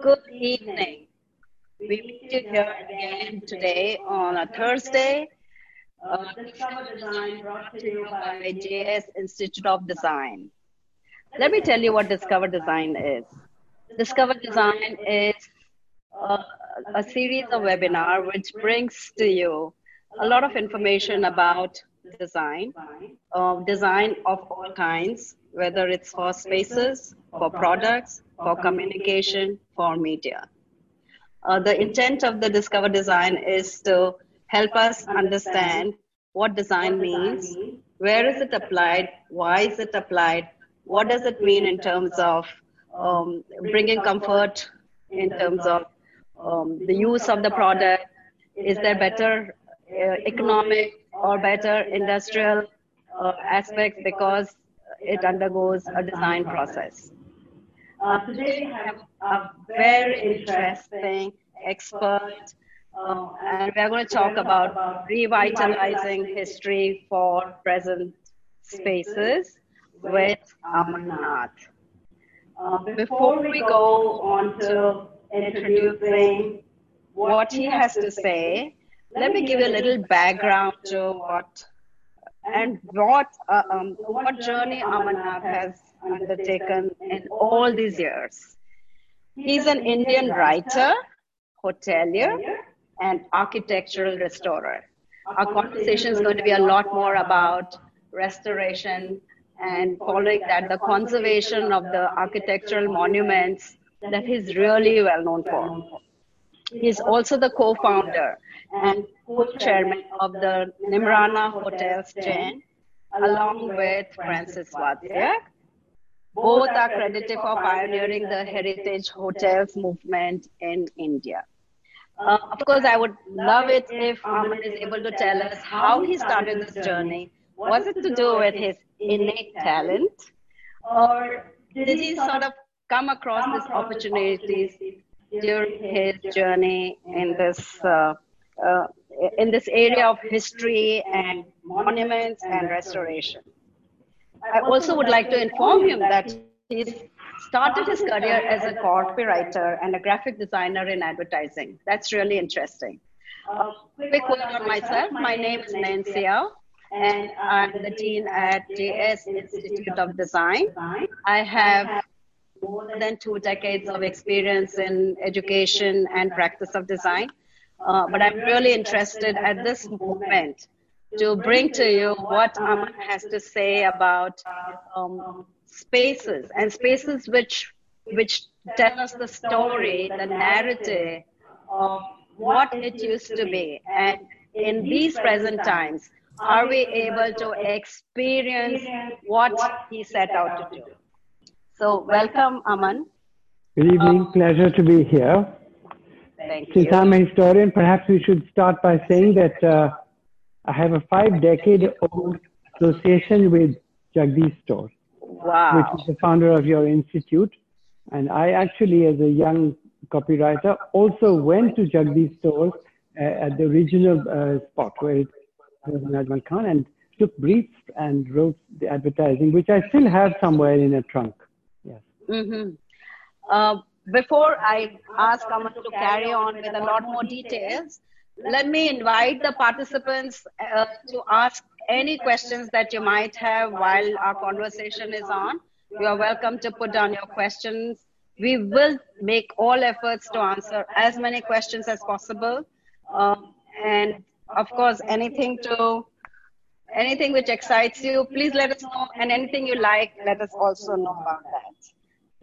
Good evening. We meet you here again today on a Thursday. Uh, Design brought to you by JS Institute of Design. Let me tell you what Discover Design is. Discover Design is a, a series of webinar which brings to you a lot of information about design, uh, design of all kinds, whether it's for spaces, for products, for communication, for media. Uh, the intent of the Discover Design is to help us understand what design means, where is it applied, why is it applied, what does it mean in terms of um, bringing comfort, in terms of um, the use of the product, is there better uh, economic or better industrial uh, aspects because it undergoes a design process. Uh, today we have a very interesting expert, uh, and we are going to talk about revitalizing history for present spaces with Aman Nath. Uh, before we go on to introducing what he has to say, let me give you a little background to what and what uh, um, what journey Aman Nath has undertaken in all these years. He's an Indian writer, hotelier, and architectural restorer. Our conversation is going to be a lot more about restoration and following that, the conservation of the architectural monuments that he's really well known for. He's also the co-founder and co-chairman of the Neemrana Hotels chain, along with Francis Wacziarg. Both are credited for pioneering the heritage hotels movement in India. Uh, of course, I would love it if Aman is able to tell us how he started this journey. Was it to do with his innate talent, or did he sort of come across these opportunities during his journey in this uh, uh, in this area of history and monuments and restoration. I also would like to inform him that he's started his career as a copywriter and a graphic designer in advertising. That's really interesting. Uh, quick word on myself. My name is Nancy and I'm the dean at JS Institute of Design. I have more than two decades of experience in education and practice of design. Uh, but I'm really interested at this moment to bring to you what Aman has to say about um, spaces and spaces which which tell us the story, the narrative of what it used to be. And in these present times, are we able to experience what he set out to do? So, welcome, Aman. Good evening. Um, Pleasure to be here. Thank Since you. I'm a historian, perhaps we should start by saying that uh, I have a five decade old association with Jagdish Store, wow. which is the founder of your institute. And I actually, as a young copywriter, also went to Jagdish Store uh, at the original uh, spot where it was in Ajmal Khan and took briefs and wrote the advertising, which I still have somewhere in a trunk. Yes. Mm-hmm. Uh, before I ask Aman to carry on with a lot more details, let me invite the participants uh, to ask any questions that you might have while our conversation is on. You are welcome to put down your questions. We will make all efforts to answer as many questions as possible. Um, and of course, anything to anything which excites you, please let us know. And anything you like, let us also know about that.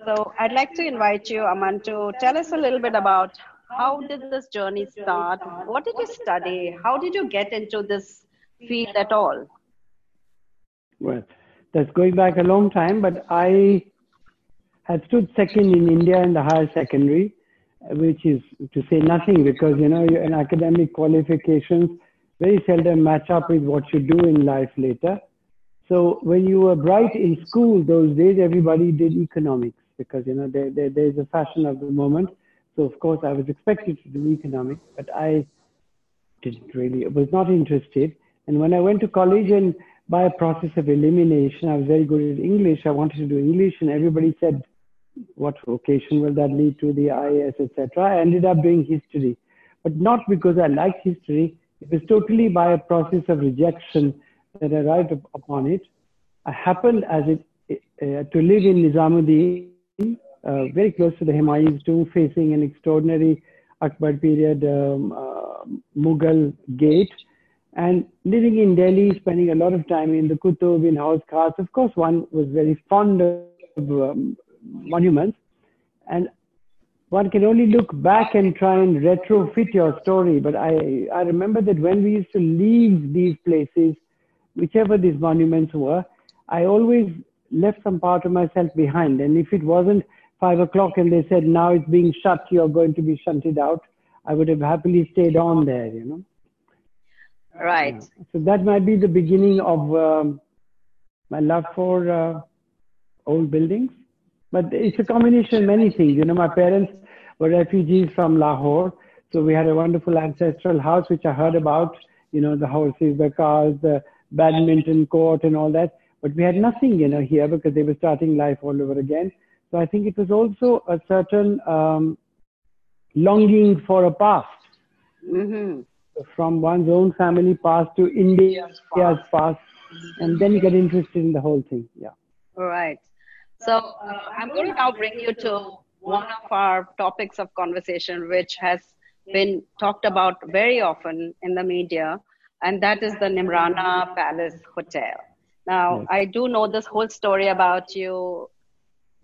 So I'd like to invite you, Aman, to tell us a little bit about how did this journey start? What did you study? How did you get into this field at all? Well, that's going back a long time, but I had stood second in India in the higher secondary, which is to say nothing because, you know, your academic qualifications very seldom match up with what you do in life later. So when you were bright in school those days, everybody did economics because you know there, there there's a fashion of the moment. So of course I was expected to do economics, but I didn't really was not interested. And when I went to college and by a process of elimination, I was very good at English. I wanted to do English, and everybody said, what vocation will that lead to, the IAS, etc. I ended up doing history, but not because I liked history. It was totally by a process of rejection that I arrived upon it. I happened as it uh, to live in Nizamuddin, uh, very close to the Humayun's Tomb, facing an extraordinary Akbar period um, uh, Mughal gate. And living in Delhi, spending a lot of time in the Qutub, in Hauz Khas, of course, one was very fond of um, monuments. And one can only look back and try and retrofit your story. But I, I remember that when we used to leave these places, whichever these monuments were, I always left some part of myself behind. And if it wasn't five o'clock and they said, now it's being shut, you're going to be shunted out, I would have happily stayed on there, you know. Right. so that might be the beginning of um, my love for uh, old buildings. But it's a combination of many things. You know, my parents were refugees from Lahore. So we had a wonderful ancestral house, which I heard about, you know, the horses, the cars, the badminton court and all that. But we had nothing, you know, here because they were starting life all over again. So I think it was also a certain um, longing for a past. Mm-hmm from one's own family past to India's past, and then you get interested in the whole thing. Yeah. All right. So uh, I'm going to now bring you to one of our topics of conversation, which has been talked about very often in the media, and that is the Neemrana Palace Hotel. Now, yes. I do know this whole story about you.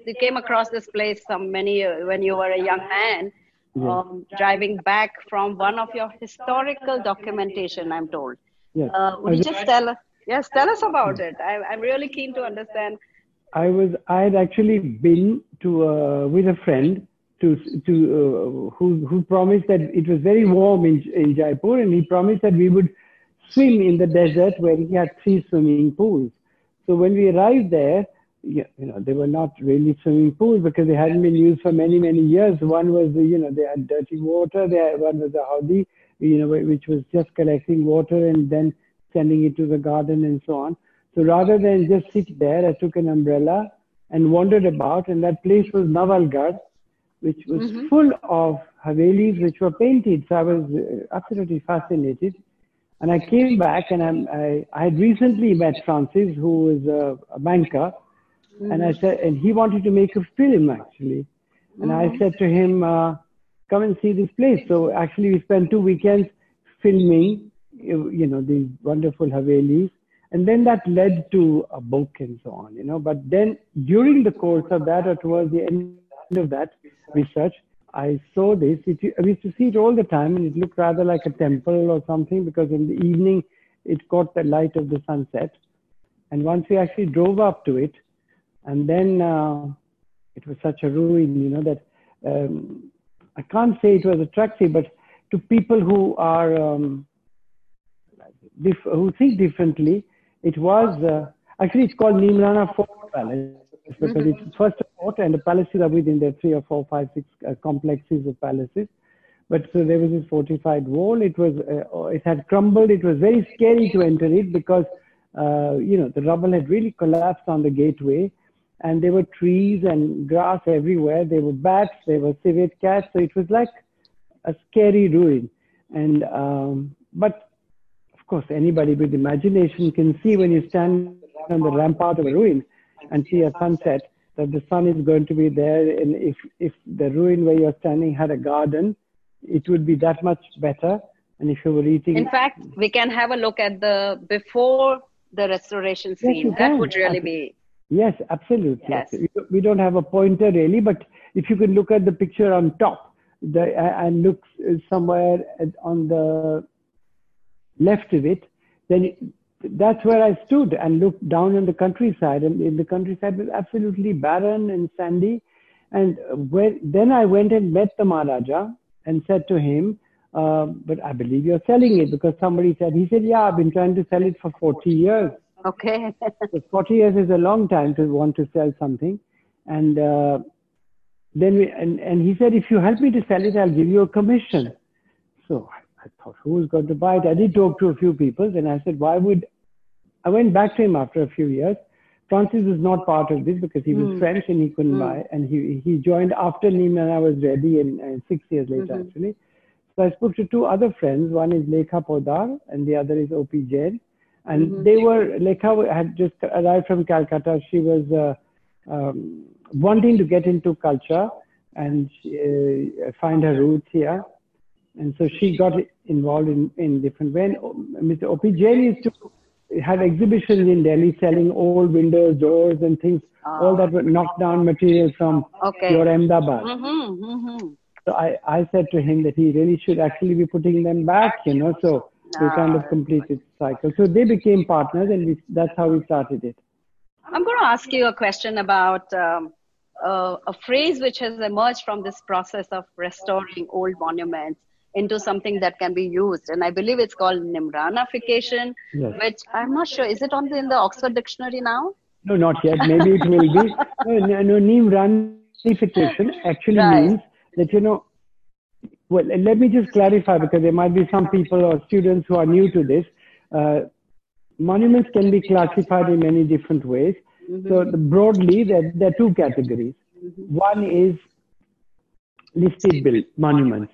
You came across this place some many when you were a young man, yes. um, driving back from one of your historical documentation, I'm told. Yes. Uh, would you just tell, yes, tell us about it. I, I'm really keen to understand. I was, I had actually been to, uh, with a friend to, to, uh, who, who promised that it was very warm in, in Jaipur and he promised that we would swim in the desert where he had three swimming pools. So when we arrived there, you know, they were not really swimming pools because they hadn't been used for many, many years. One was, the, you know, they had dirty water. There, one was a howdy, you know, which was just collecting water and then sending it to the garden and so on. So rather than just sit there, I took an umbrella and wandered about, and that place was Nawalgarh, which was mm-hmm. full of Havelis which were painted. So I was uh, absolutely fascinated. And I came back, and I'm, I, I had recently met Francis, who was a, a banker Mm-hmm. And I said, and he wanted to make a film actually. And mm-hmm. I said to him, uh, come and see this place. So actually, we spent two weekends filming, you know, these wonderful Havelis. And then that led to a book and so on, you know. But then during the course of that, or towards the end of that research, I saw this. It, I used to see it all the time, and it looked rather like a temple or something because in the evening it caught the light of the sunset. And once we actually drove up to it, and then uh, it was such a ruin, you know, that um, I can't say it was attractive, but to people who are um, who think differently, it was uh, actually it's called Neemrana Fort Palace because mm-hmm. it's first fort and the palaces are within there three or four, five, six uh, complexes of palaces. But so there was this fortified wall. It was uh, it had crumbled. It was very scary to enter it because uh, you know the rubble had really collapsed on the gateway and there were trees and grass everywhere. There were bats, there were civet cats. So it was like a scary ruin. And um, but of course, anybody with imagination can see when you stand on the rampart of a ruin and see a sunset that the sun is going to be there. And if if the ruin where you're standing had a garden, it would be that much better. And if you were eating, in fact, we can have a look at the before the restoration scene. Yes, that would really be Yes, absolutely. Yes. We don't have a pointer really, but if you can look at the picture on top the, and look uh, somewhere on the left of it, then that's where I stood and looked down on the countryside. And the countryside was absolutely barren and sandy. And then I went and met the Maharaja and said to him, uh, but I believe you're selling it because somebody said, he said, yeah, I've been trying to sell it for 40 years. Okay. so 40 years is a long time to want to sell something. And uh, then we, and, and he said, if you help me to sell it, I'll give you a commission. So I, thought, who's going to buy it? I did talk to a few people. and I said, why would, I went back to him after a few years Francis was not part of this because he was Mm. French and he couldn't Mm. buy, and he he joined after Neemrana was ready, and, and six years later Mhm. actually. So I spoke to two other friends. One is Lekha Poddar, and the other is OP Jain. And Mhm. they were Lekha had just arrived from Calcutta. She was uh, um, wanting to get into culture and she, uh, find her roots here. And so she got involved in, in different ways. Mr. O.P. Jain used to have exhibitions in Delhi selling old windows, doors, and things, all that were knocked down material from Okay. your Ahmedabad. Mm-hmm, mm-hmm. So I, I said to him that he really should actually be putting them back, you know. So we kind of Ah. completed the cycle. So they became partners, and we, that's how we started it. I'm going to ask you a question about um, uh, a phrase which has emerged from this process of restoring old monuments into something that can be used, and I believe it's called Neemranification, Yes. which I'm not sure. Is it on the, in the Oxford Dictionary now? No, not yet. Maybe it will be. No, no, no Neemranification actually Right. means that, you know, well, let me just clarify because there might be some people or students who are new to this. Uh, monuments can be classified in many different ways. So the, broadly, there, there are two categories. One is listed built monuments.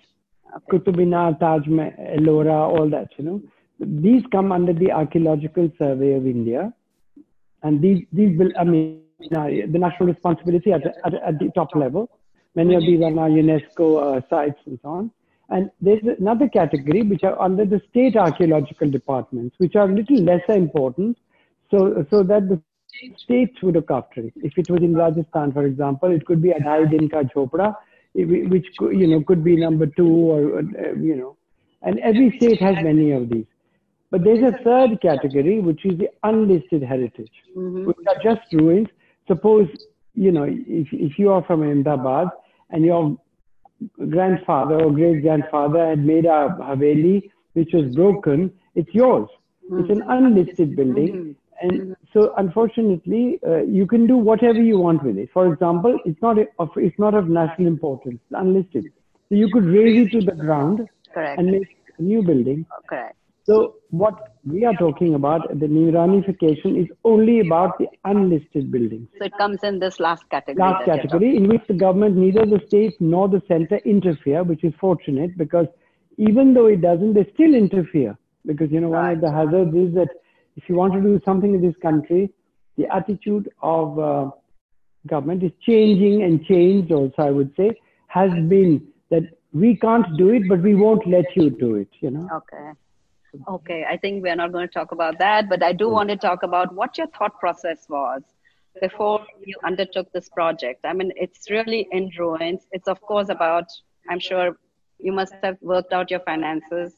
Qutub Minar, Taj Ellora, all that, you know. These come under the Archaeological Survey of India. And these, these will, I mean, the national responsibility at, at, at the top level. Many of these are now UNESCO uh, sites and so on. And there's another category which are under the state archaeological departments, which are a little lesser important, so, so that the states would look after it. If it was in Rajasthan, for example, it could be Adhai Din Ka which you know could be number two or uh, you know, and every state has many of these. But there's a third category, which is the unlisted heritage, which are just ruins. Suppose, you know, if, if you are from Ahmedabad and your grandfather or great grandfather had made a Haveli which was broken, it's yours. It's an unlisted building. And so, unfortunately, uh, you can do whatever you want with it. For example, it's not, of, it's not of national importance, it's unlisted. So, you could raise it to the ground Correct. and make a new building. Correct. So what we are talking about, the Neemranification, is only about the unlisted buildings. So it comes in this last category. Last category in which the government, neither the state nor the center interfere, which is fortunate because even though it doesn't, they still interfere. Because, you know, one of the hazards is that if you want to do something in this country, the attitude of uh, government is changing and changed also, I would say, has been that we can't do it, but we won't let you do it, you know. Okay. Okay. I think we're not going to talk about that, but I do want to talk about what your thought process was before you undertook this project. I mean, it's really in ruins. It's, of course, about, I'm sure you must have worked out your finances,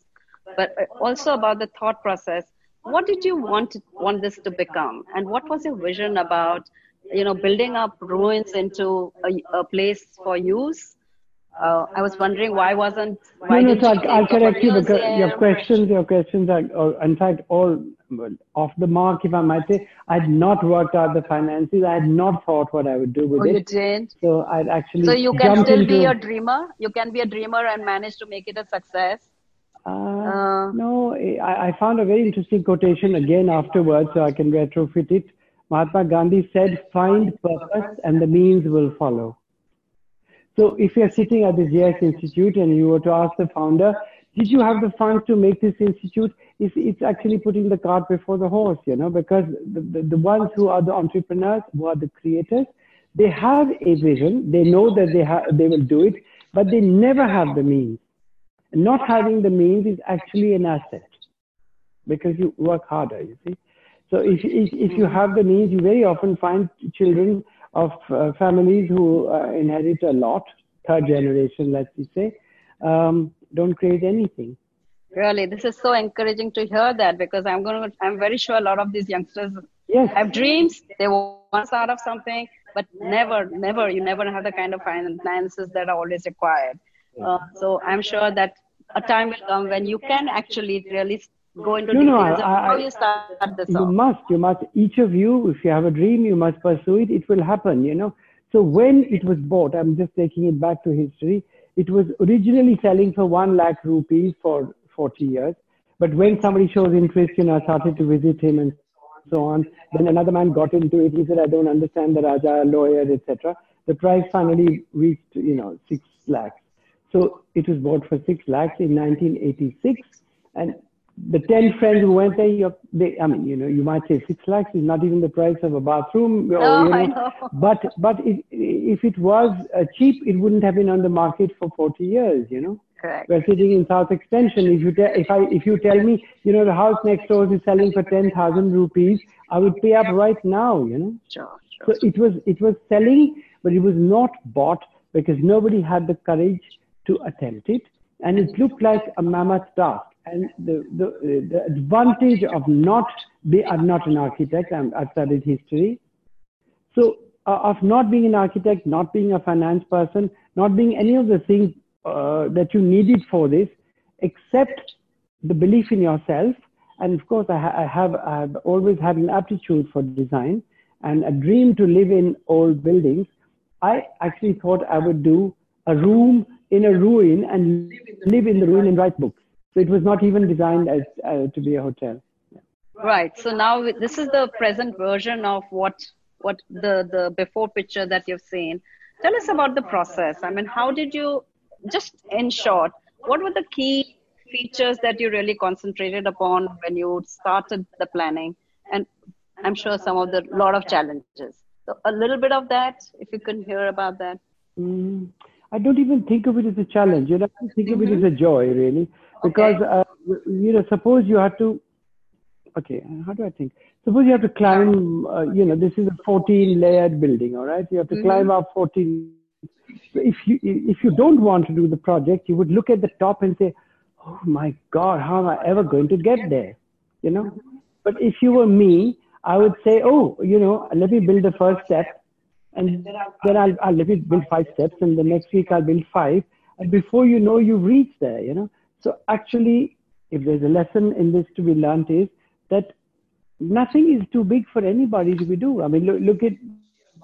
but also about the thought process. What did you want want this to become? And what was your vision about, you know, building up ruins into a, a place for use? Uh, I was wondering why wasn't why no, no, didn't so you I'll, I'll think of a correct you because your questions, your questions are, are, in fact, all well, off the mark, if I might say. I had not worked out the finances. I had not thought what I would do with Oh, you it. didn't. So I'd actually So you can still into, be a dreamer. You can be a dreamer and manage to make it a success. Uh, Uh, no, I, I found a very interesting quotation again afterwards, so I can retrofit it. Mahatma Gandhi said, "Find purpose, and the means will follow." So, if you're sitting at the JS Institute and you were to ask the founder, "Did you have the funds to make this institute?" It's, it's actually putting the cart before the horse, you know, because the, the, the ones who are the entrepreneurs, who are the creators, they have a vision. They know that they have, they will do it, but they never have the means not having the means is actually an asset because you work harder, you see. So if, if, if you have the means, you very often find children of uh, families who uh, inherit a lot, third generation, let's say, um, don't create anything. really, this is so encouraging to hear that because I'm going to. I'm very sure a lot of these youngsters Yes, have dreams. They want to start of something, but never, never, you never have the kind of finances that are always required. Uh, so I'm sure that a time will come when you can actually really go into No, no, details of I- how you start this you must, you must, each of you, if you have a dream, you must pursue it. It will happen, you know. So when it was bought, I'm just taking it back to history. It was originally selling for one lakh rupees for 40 years. But when somebody shows interest, you know, I started to visit him and so on. Then another man got into it. He said, I don't understand the Raja, lawyer, etc. The price finally reached, you know, six lakhs. So it was bought for six lakhs in 1986. And the 10 friends who went there, they, I mean, you know, you might say six lakhs is not even the price of a bathroom. No, you know, I know. But, but it, if it was uh, cheap, it wouldn't have been on the market for 40 years, you know. Correct. We're sitting in South Extension. If you, te- if I, if you tell me, you know, the house next door is selling for 10,000 rupees, I would pay up right now, you know. Sure, sure. So it was, it was selling, but it was not bought because nobody had the courage to attempt it. And it looked like a mammoth task. And the, the, the advantage of not be, I'm not an architect, I'm, I've studied history. So uh, of not being an architect, not being a finance person, not being any of the things uh, that you needed for this, except the belief in yourself. And of course, I, ha- I have I have always had an aptitude for design and a dream to live in old buildings. I actually thought I would do a room in a ruin and live in the ruin and write books. So it was not even designed as uh, to be a hotel. Right. So now this is the present version of what what the the before picture that you've seen. Tell us about the process. I mean, how did you just in short, what were the key features that you really concentrated upon when you started the planning? And I'm sure some of the lot of challenges. So a little bit of that, if you can hear about that. Mm, I don't even think of it as a challenge. You know, I think of it as a joy, really, because Okay. uh, you know, suppose you have to. Okay, how do I think? Suppose you have to climb. Uh, you know, this is a 14-layered building. All right, you have to Mhm. climb up 14. So if you if you don't want to do the project, you would look at the top and say, "Oh my God, how am I ever going to get there?" You know. But if you were me, I would say, "Oh, you know, let me build the first step, and then I'll, I'll let me build five steps, and the next week I'll build five, and before you know, you've reached there. You know. So actually, if there's a lesson in this to be learned is that nothing is too big for anybody to be do. I mean, look, look at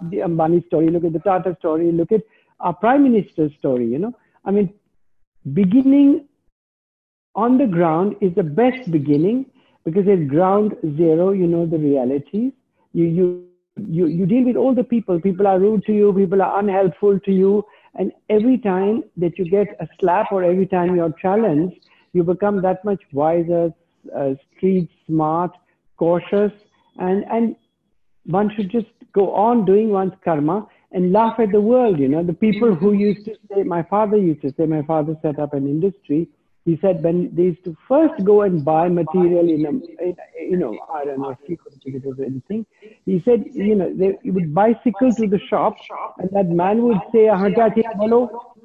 the Ambani story, look at the Tata story, look at our prime minister's story. You know, I mean, beginning on the ground is the best beginning because at ground zero, you know the realities. You you you you deal with all the people. People are rude to you. People are unhelpful to you. And every time that you get a slap or every time you're challenged, you become that much wiser, uh, street smart, cautious, and and one should just go on doing one's karma and laugh at the world. You know, the people who used to say, my father used to say, my father set up an industry He said when they used to first go and buy material in a, in, you know, I don't know if he could it or anything. He said, you know, they would bicycle to the shop and that man would say, "हाँ, क्या चाहिए बोलो?"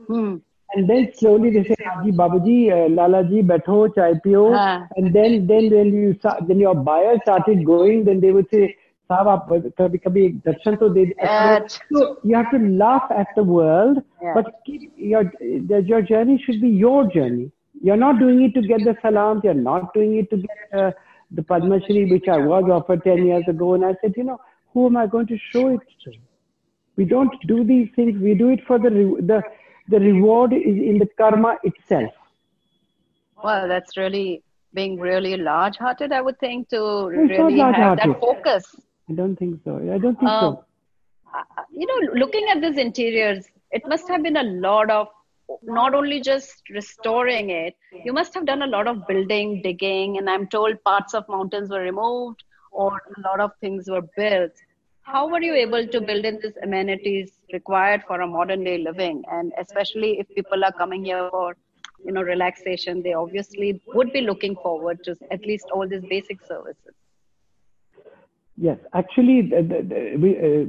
Hmm. And then slowly they say, Haji, Babaji, uh, Lalaji, Betho, Chai Pio. Ah. And then, then when you start, then your buyer started going, then they would say, साहब आप कभी कभी एक दर्शन तो दे दीजिए." At- So you have to laugh at the world, Yeah. but keep your the, your journey should be your journey. You're not doing it to get the salams. You're not doing it to get uh, the Padma Shri, which I was offered 10 years ago. And I said, you know, who am I going to show it to? We don't do these things. We do it for the re- the the reward is in the karma itself. Well, that's really being really large-hearted, I would think, to It's really have that focus. I don't think so. I don't think Um, so. uh, you know, looking at these interiors, it must have been a lot of not only just restoring it, you must have done a lot of building, digging, and I'm told parts of mountains were removed or a lot of things were built. How were you able to build in these amenities required for a modern day living? And especially if people are coming here for, you know, relaxation, they obviously would be looking forward to at least all these basic services. Yes, actually, the, the, the, we, uh,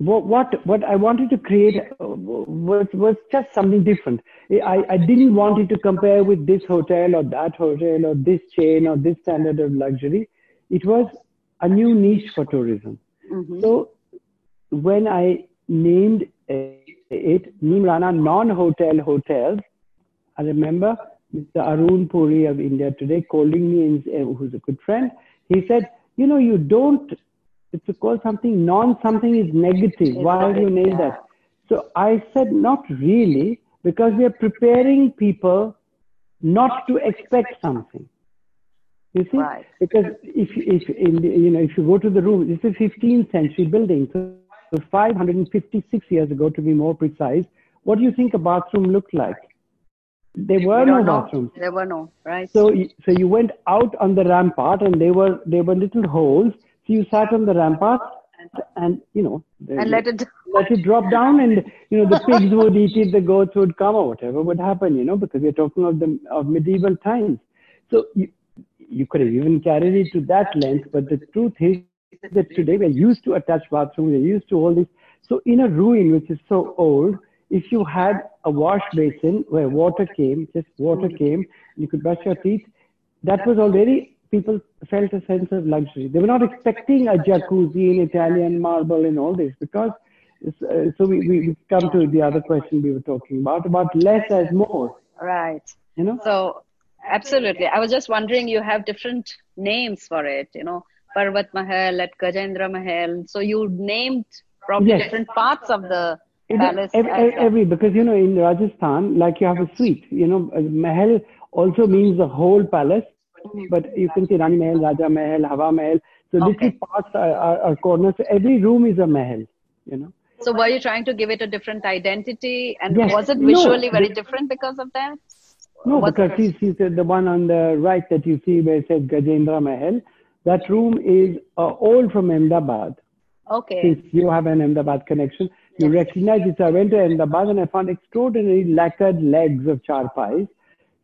what, what what I wanted to create uh, was was just something different. I, I didn't want it to compare with this hotel or that hotel or this chain or this standard of luxury. It was a new niche for tourism. Mhm. So when I named it Neemrana non-hotel hotels, I remember Mr. Arun Puri of India Today calling me, and, uh, who's a good friend. He said, you know, you don't, it's called something, non-something is negative. Why do you name that? So I said, not really, because we are preparing people not to expect something. You see, Right. because if if in the, you know if you go to the room, it's a 15th century building, so, so 556 years ago, to be more precise. What do you think a bathroom looked like? There were We no bathrooms. There were no, right? So, you- so you went out on the rampart, and there were there were little holes. You sat on the rampart, and you know, and let it, let it drop down, and you know the pigs would eat it, the goats would come, or whatever would happen. You know, because we're talking of the of medieval times. So you you could have even carried it to that length, but the truth is that today we're used to attached bathrooms, we're used to all this. So in a ruin which is so old, if you had a wash basin where water came, just water came, you could brush your teeth, that was already people felt a sense of luxury. They were not expecting a jacuzzi in Italian marble and all this because uh, so we, we come to the other question we were talking about about less as more. right. You know, So absolutely. I was just wondering, you have different names for it, you know, Parvat Mahal at Gajendra Mahal. So you named probably Yes. different parts of the palace. every, every because you know in Rajasthan, like you have a suite. You know, uh, Mahal also means the whole palace, but you can say Rani Mahal, Raja Mahal, Hawa Mahal. So Okay. parts are, are, are corners. So every room is a Mahal. You know. So were you trying to give it a different identity? And Yes. was it No. visually very different because of that? No, What's because see, see the, the one on the right that you see where it says Gajendra Mahal, that room is uh, old from Ahmedabad. Okay. Since you have an Ahmedabad connection, you recognize it. So I went to Ahmedabad and I found extraordinary lacquered legs of charpais.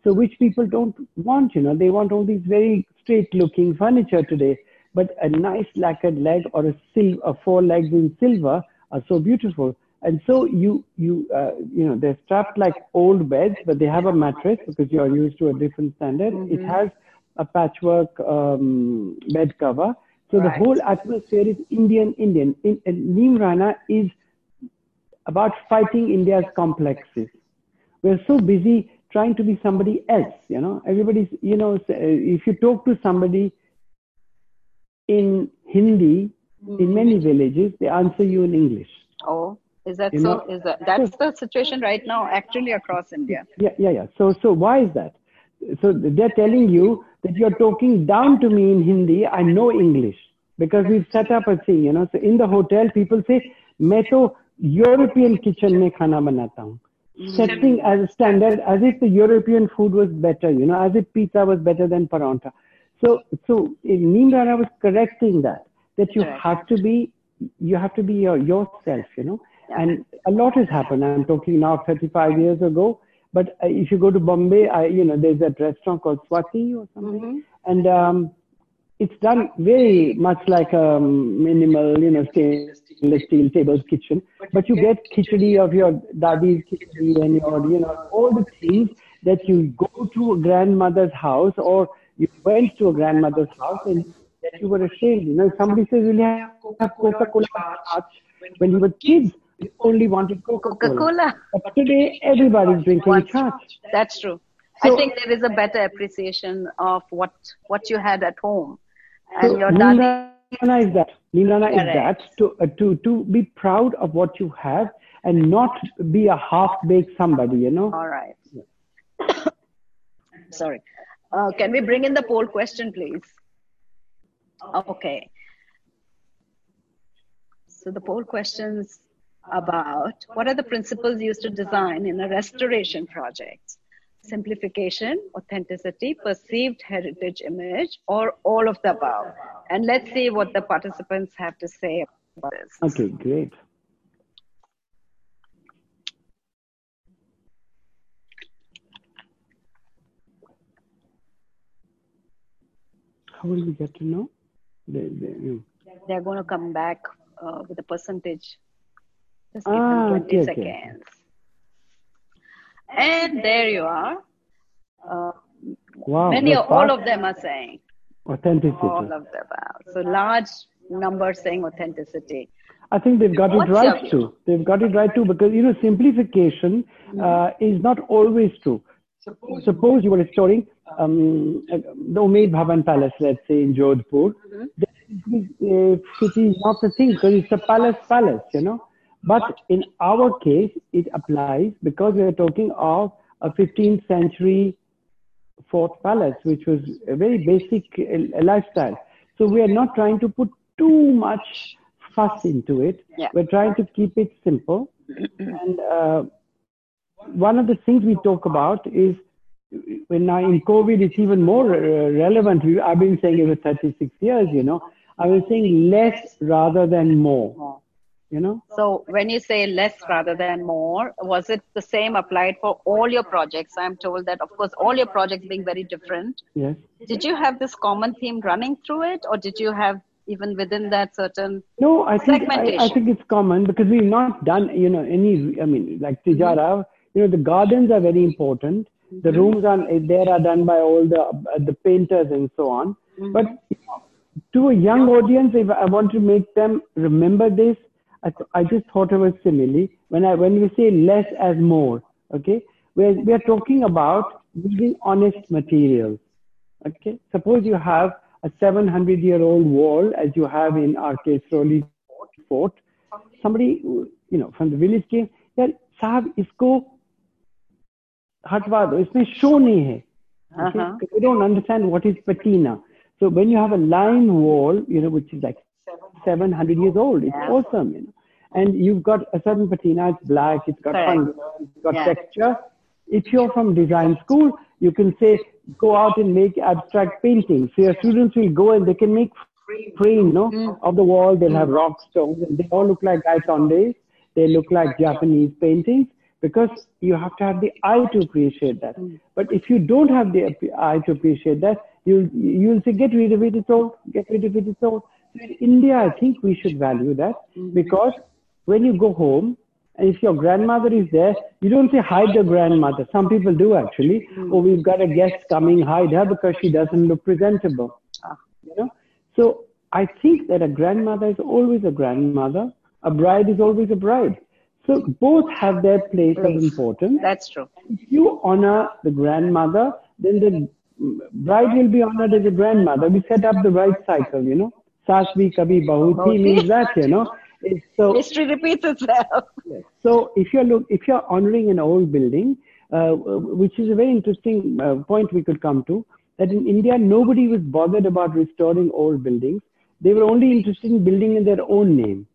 So which people don't want, you know, they want all these very straight looking furniture today. But a nice lacquered leg or a sil- four legs in silver are so beautiful. And so you you uh, you know they're strapped like old beds, but they have a mattress because you are used to a different standard. It has a patchwork um, bed cover. So the whole atmosphere is Indian Indian. In, and Neemrana is about fighting India's complexes. We're so busy trying to be somebody else, you know. Everybody's, you know, s- uh, if you talk to somebody in Hindi, in many villages, they answer you in English. Oh, is that You so? know- Is that that's the situation right now, actually across India? Yeah, yeah, yeah. So, so why is that? So they're telling you that you're talking down to me in Hindi. I know English because we've set up a thing, you know. So in the hotel, people say, "मैं तो European kitchen में खाना बनाता हूँ." Setting as a standard, as if the European food was better, you know, as if pizza was better than paratha. So, so in Neemrana was correcting that, that you Correct. have to be, you have to be your, yourself, you know. And a lot has happened. I'm talking now 35 years ago. But uh, if you go to Bombay, I, you know, there's that restaurant called Swati or something, and um, it's done very much like a minimal, you know, stainless steel tables kitchen. But you get khichdi of your dadi's khichdi and your, you know, all the things that you go to a grandmother's house or you went to a grandmother's house and that you were ashamed. You know, somebody says, "Will you have Coca-Cola?" When you were kids, you only wanted Coca-Cola. Coca-Cola. But today, everybody's drinking Scotch. That's true. I think there is a better appreciation of what what you had at home, and So your Neem Is that. Neem is that to, uh, to, to be proud of what you have and not be a half-baked somebody, you know. All right. Sorry. Uh, can we bring in the poll question, please? Okay. So the poll questions about what are the principles used to design in a restoration project? Simplification, authenticity, perceived heritage image, or all of the above? And let's see what the participants have to say about this. Okay, great. How will we get to know? The, the, you know. They're going to come back uh, with a percentage. Just give Ah, them 20 okay, okay. Seconds. And there you are. Uh, Wow, many, that's all of them are saying. authenticity. All of them are. So large number saying authenticity. I think they've got What's it right view? too. They've got it right too because you know simplification uh, is not always true. Suppose you were restoring um, the Umaid Bhavan Palace, let's say in Jodhpur. This uh, city is not the thing because it's a palace palace, you know. But in our case, it applies because we are talking of a 15th century Fort Palace, which was a very basic uh, lifestyle. So we are not trying to put too much fuss into it. Yeah. We're trying to keep it simple. and uh, one of the things we talk about is when now in COVID, it's even more uh, relevant. I've been saying it for 36 years, you know. I was saying less rather than more, you know. So when you say less rather than more, was it the same applied for all your projects? I'm told that, of course, all your projects being very different. Yes. Did you have this common theme running through it, or did you have even within that certain No, I think I? I think it's common because we've not done, you know, any. I mean, like Tijara, you know, the gardens are very important. The rooms are there are done by all the uh, the painters and so on. But you know, to a young audience, if I want to make them remember this, I, th- I just thought of a simile. When I when we say less as more, okay, we're we are talking about using honest materials. Okay, suppose you have a 700 year old wall as you have in Arcade Fort. Somebody, you know, from the village came, यार साहब इसको हटवा दो इसमें show नहीं है okay? Uh-huh. 'Cause they don't understand what is patina. So when you have a line wall, you know, which is like 700 years old, it's Yeah. awesome, you know. And you've got a certain patina, it's black, it's got fungus, it's got Yeah. texture. If you're from design school, you can say, go out and make abstract paintings. So your students will go and they can make frame, no, Mm. of the wall. They'll have rock stones, and they all look like Gaitondes. They look like Japanese paintings because you have to have the eye to appreciate that. Mm. But if you don't have the eye to appreciate that, you'll you'll say, get rid of it. It's all. Get rid of it. It's all. In India, I think we should value that Mm-hmm. because when you go home. And if your grandmother is there, you don't say hide the grandmother. Some people do actually. Mm. Oh, we've got a guest coming, hide her because she doesn't look presentable Ah. you know so i think that a grandmother is always a grandmother a bride is always a bride so both have their place of importance That's true. if you honor the grandmother then the bride will be honored as a grandmother we set up the bride cycle you know saas bhi kabhi bahu thi means that you know so History repeats itself. So if you're look, if you're honoring an old building, uh, which is a very interesting uh, point we could come to, that in India nobody was bothered about restoring old buildings. They were only interested in building in their own name.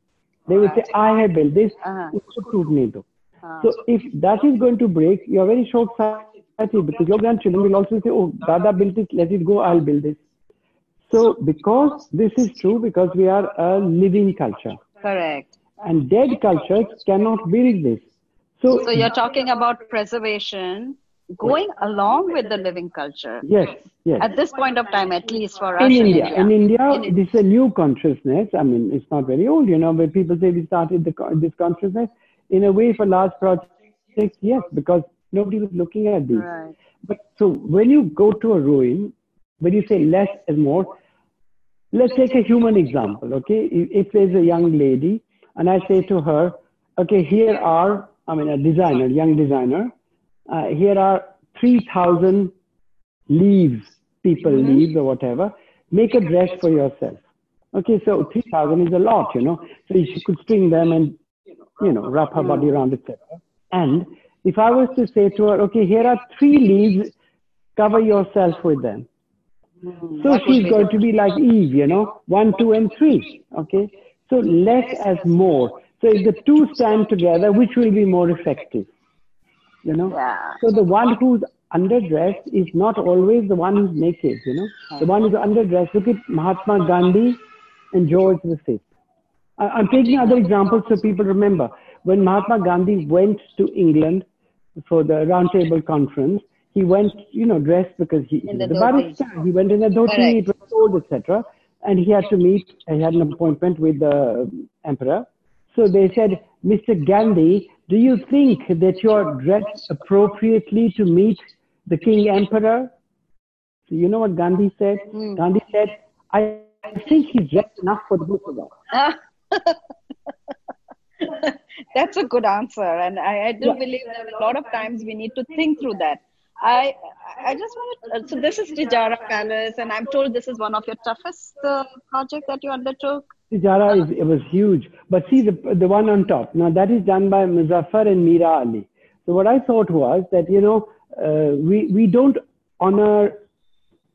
They would say, "I have built this." Uh-huh. usko tootne do." Uh, So if that is going to break, you're very short-sighted because your grandchildren will also say, "Oh, Dada built it. Let it go. I'll build this." So because this is true, because we are a living culture correct. and dead cultures cannot build this. So, So you're talking about preservation going along with the living culture. yes, yes. At this point of time, at least for us In in India, in India, In this is a new consciousness. I mean, it's not very old, you know, but people say we started the, this consciousness in a way for large projects. Yes, because nobody was looking at these. Right. But so when you go to a ruin, when you say less is more, let's take a human example, okay? If, there's a young lady and I say to her, okay, here are, I mean, a designer, young designer, uh, here are 3,000 leaves, people leaves or whatever, make a dress for yourself. Okay, so 3,000 is a lot, you know. So she could string them and, you know, wrap her body around, etc. And if I was to say to her, okay, here are three leaves, cover yourself with them. So she's going to be like Eve, you know, one, two, and three. Okay. So less as more. So if the two stand together, which will be more effective? You know? Yeah. So the one who's underdressed is not always the one who's naked, you know? The one who's underdressed. Look at Mahatma Gandhi and George V. I- I'm taking other examples so people remember. When Mahatma Gandhi went to England for the Roundtable Conference, he went, you know, dressed because he, he the was a barrister. He went in a dhoti, it was cold, etc. And he had to meet, he had an appointment with the emperor. So they said, Mr. Gandhi, do you think that you're dressed appropriately to meet the king emperor? So you know what Gandhi said? Hmm. Gandhi said, I think he's dressed enough for the both of us. That's a good answer, and I, I do Yeah. believe that a lot of times we need to think through that. I I just want to. So this is Tijara Palace, and I'm told this is one of your toughest uh, project that you undertook. Tijara is it was huge. But see the the one on top. Now that is done by Muzaffar and Mira Ali. So what I thought was that you know uh, we we don't honor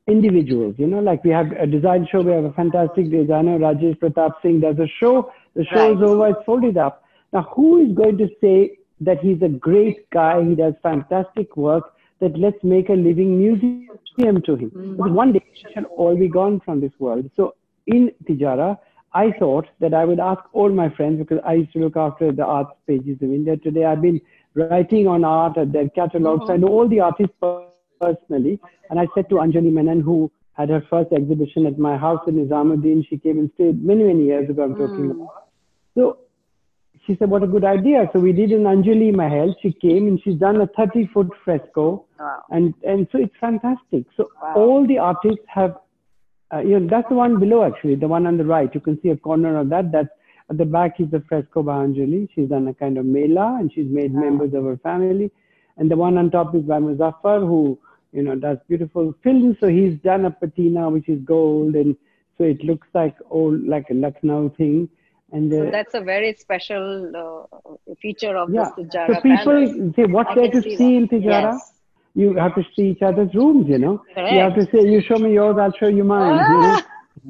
individuals. You know, like we have a design show, we have a fantastic designer, Rajesh Pratap Singh, does a show. The show is over, it's folded up. Now, who is going to say that he's a great guy, he does fantastic work, that let's make a living museum to him? Mm-hmm. One day he shall all be gone from this world. So in Tijara, I thought that I would ask all my friends because I used to look after the art pages of India. Today I've been writing on art at their catalogs. Mm-hmm. I know all the artists personally. And I said to Anjolie Menon, who had her first exhibition at my house in Nizamuddin, she came and stayed many, many years ago, I'm mm. talking about. So she said, what a good idea. So we did an Anjolie Mahal. She came and she's done a 30 foot fresco. Wow. And, and so it's fantastic. So wow. all the artists have, uh, you know, that's the one below actually, the one on the right. You can see a corner of that. That's at the back is the fresco by Anjolie. She's done a kind of mela and she's made wow. members of her family. And the one on top is by Muzaffar, who you know, does beautiful films. So he's done a patina which is gold, and so it looks like old, like a Lucknow thing. And so that's a very special uh, feature of yeah. this Tijara. So people say, what's there to see, see in Tijara? Yes. You have to see each other's rooms, you know. Correct. You have to say, you show me yours, I'll show you mine. Ah, you know?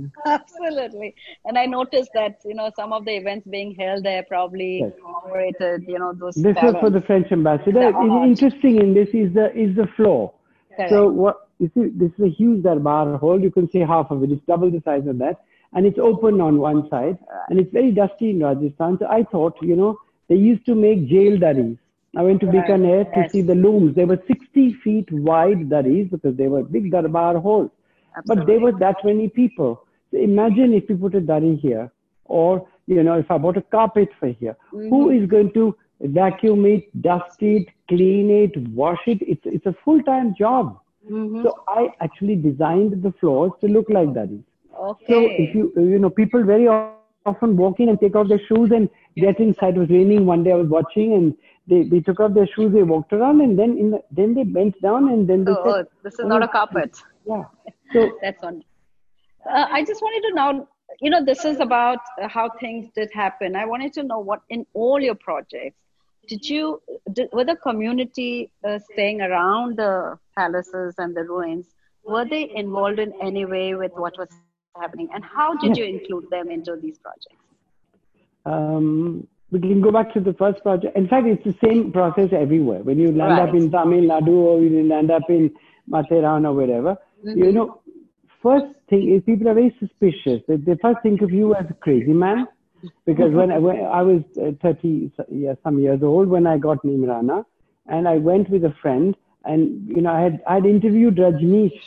Absolutely. And I noticed that, you know, some of the events being held there probably yes. incorporated, you know, those. This parents. was for the French ambassador. Interesting in this is the is the floor. Correct. So what you see, this is a huge darbar hall. You can see half of it. It's double the size of that, and it's open on one side, and it's very dusty in Rajasthan. So I thought, you know, they used to make jail daris. I went to right. Bikaner to see the looms. They were 60 feet wide daris because they were big darbar halls. But there were that many people. So imagine if you put a dari here, or you know, if I bought a carpet for here, mm-hmm. who is going to vacuum it, dust it, clean it, wash it. It's, it's a full time job. Mm-hmm. So I actually designed the floors to look like that. Okay. So if you, you know, people very often walk in and take off their shoes and get inside. It was raining one day. I was watching and they, they took off their shoes. They walked around and then in the, then they bent down and then they oh, said, "This is oh, not a carpet." Yeah. So that's one. Uh, I just wanted to know. You know, this is about how things did happen. I wanted to know what in all your projects did you did, were the community uh, staying around the palaces and the ruins were they involved in any way with what was happening? And how did you include them into these projects? Um, we can go back to the first project. In fact it's the same process everywhere. When you land right. up in tamil nadu or you land up in matheran or wherever mm-hmm. you know first thing is people are very suspicious. They, they first think of you as a crazy man. Because when I, when I was uh, 30 yeah, some years old when I got Neemrana, and I went with a friend, and you know I had I had interviewed Rajneesh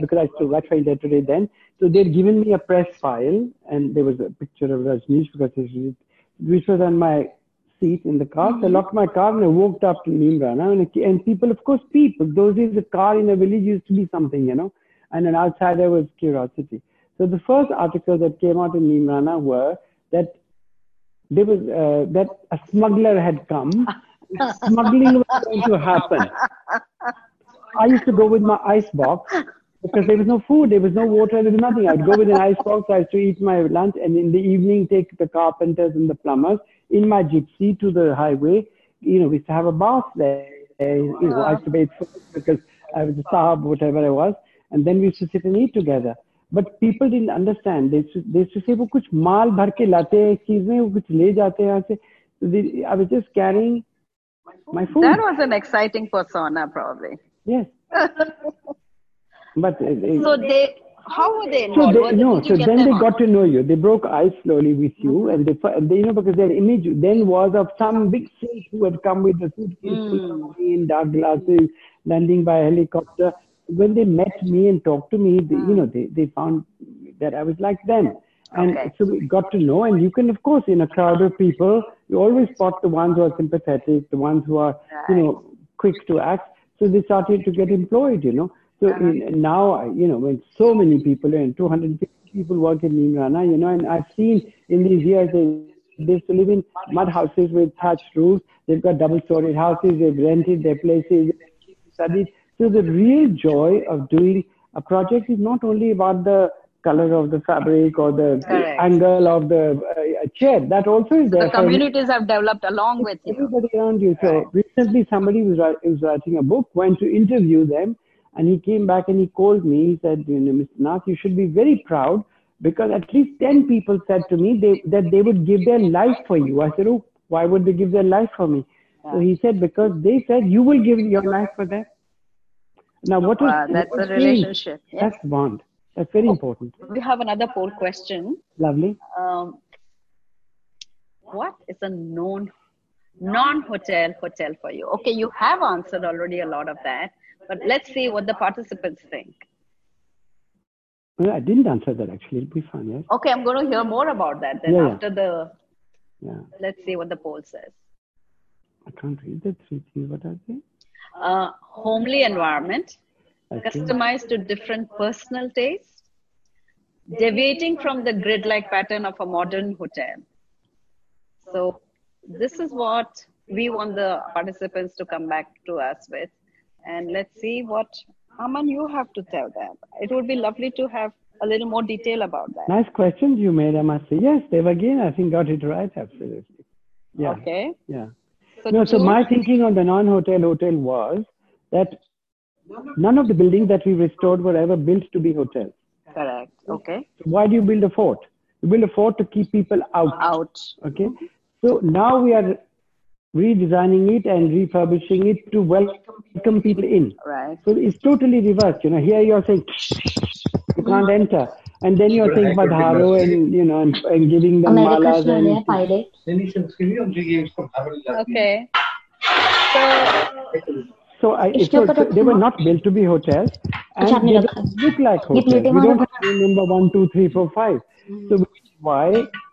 because I still write for India Today then. So they'd given me a press file, and there was a picture of Rajneesh because which was on my seat in the car. So I mm-hmm. locked my car and I walked up to Neemrana, and, and people, of course, people. Those days, a car in a village used to be something, you know, and an outsider was curiosity. So the first articles that came out in Neemrana were that there was uh, that a smuggler had come. Smuggling was going to happen. I used to go with my ice box because there was no food, there was no water, there was nothing. I'd go with an ice box, I used to eat my lunch, and in the evening take the carpenters and the plumbers in my gypsy to the highway. You know, we used to have a bath there. You know, I used to bathe because I was a sahab, whatever I was, and then we used to sit and eat together. But people didn't understand they से वो कुछ माल भर के लाते हैं एक चीज में वो कुछ ले जाते हैं यहाँ से I was just carrying my food. That was an exciting persona, probably. Yes. but uh, so they, how were they involved? So they, no, so then they on? got to know you. They broke ice slowly with you, and they, they, you know, because their image then was of some big saint who had come with a suitcase mm. in dark glasses, landing by helicopter when they met me and talked to me, they, you know, they, they found that I was like them. And okay. so we got to know, and you can, of course, in a crowd of people, you always spot the ones who are sympathetic, the ones who are, you know, quick to act. So they started to get employed, you know. So uh-huh. in, now, you know, when so many people, and 250 people work in Neemrana, you know, and I've seen in these years, they, they used to live in mud houses with thatched roofs. They've got double-storied houses. They've rented their places, studied. So the real joy of doing a project is not only about the color of the fabric or the Correct. angle of the uh, chair. That also is there. The communities have developed along with you. Everybody around you. So right. recently, somebody was, was writing a book, went to interview them, And he came back and he called me. He said, you know, Mr. Nath, you should be very proud because at least 10 people said to me they, that they would give their life for you. I said, oh, why would they give their life for me? So he said, because they said you will give your life for them. Now, what is Wow, that's what a is- relationship. Yes. That's bond. That's very important. We have another poll question. Lovely. Um, what is a known non-hotel hotel for you? Okay, you have answered already a lot of that, but let's see what the participants think. Well, I didn't answer that actually. It'll be fun, yes? Okay, I'm going to hear more about that then Yeah, yeah. after the. Yeah. Let's see what the poll says. I can't read the three things. What are they? Uh, homely environment, Okay. customized to different personal tastes, deviating from the grid-like pattern of a modern hotel. So this is what we want the participants to come back to us with. And let's see what, Aman, you have to tell them. It would be lovely to have a little more detail about that. Nice questions you made, I must say. Yes, they've again, I think, got it right. Absolutely. Yeah. Okay. Yeah. So, No, so my thinking on the non-hotel hotel was that none of the buildings that we restored were ever built to be hotels. correct. Okay. So why do you build a fort? You build a fort to keep people out. Out. Okay. So now we are redesigning it and refurbishing it to welcome people in. Right. So it's totally reversed. You know, here you're saying you can't enter, and then you're saying Padharo and you know and, and giving them malas and. Okay. So. So I, so, they were not built to be hotels, and they look like hotels. We don't have number one, two, three, four, five. So why,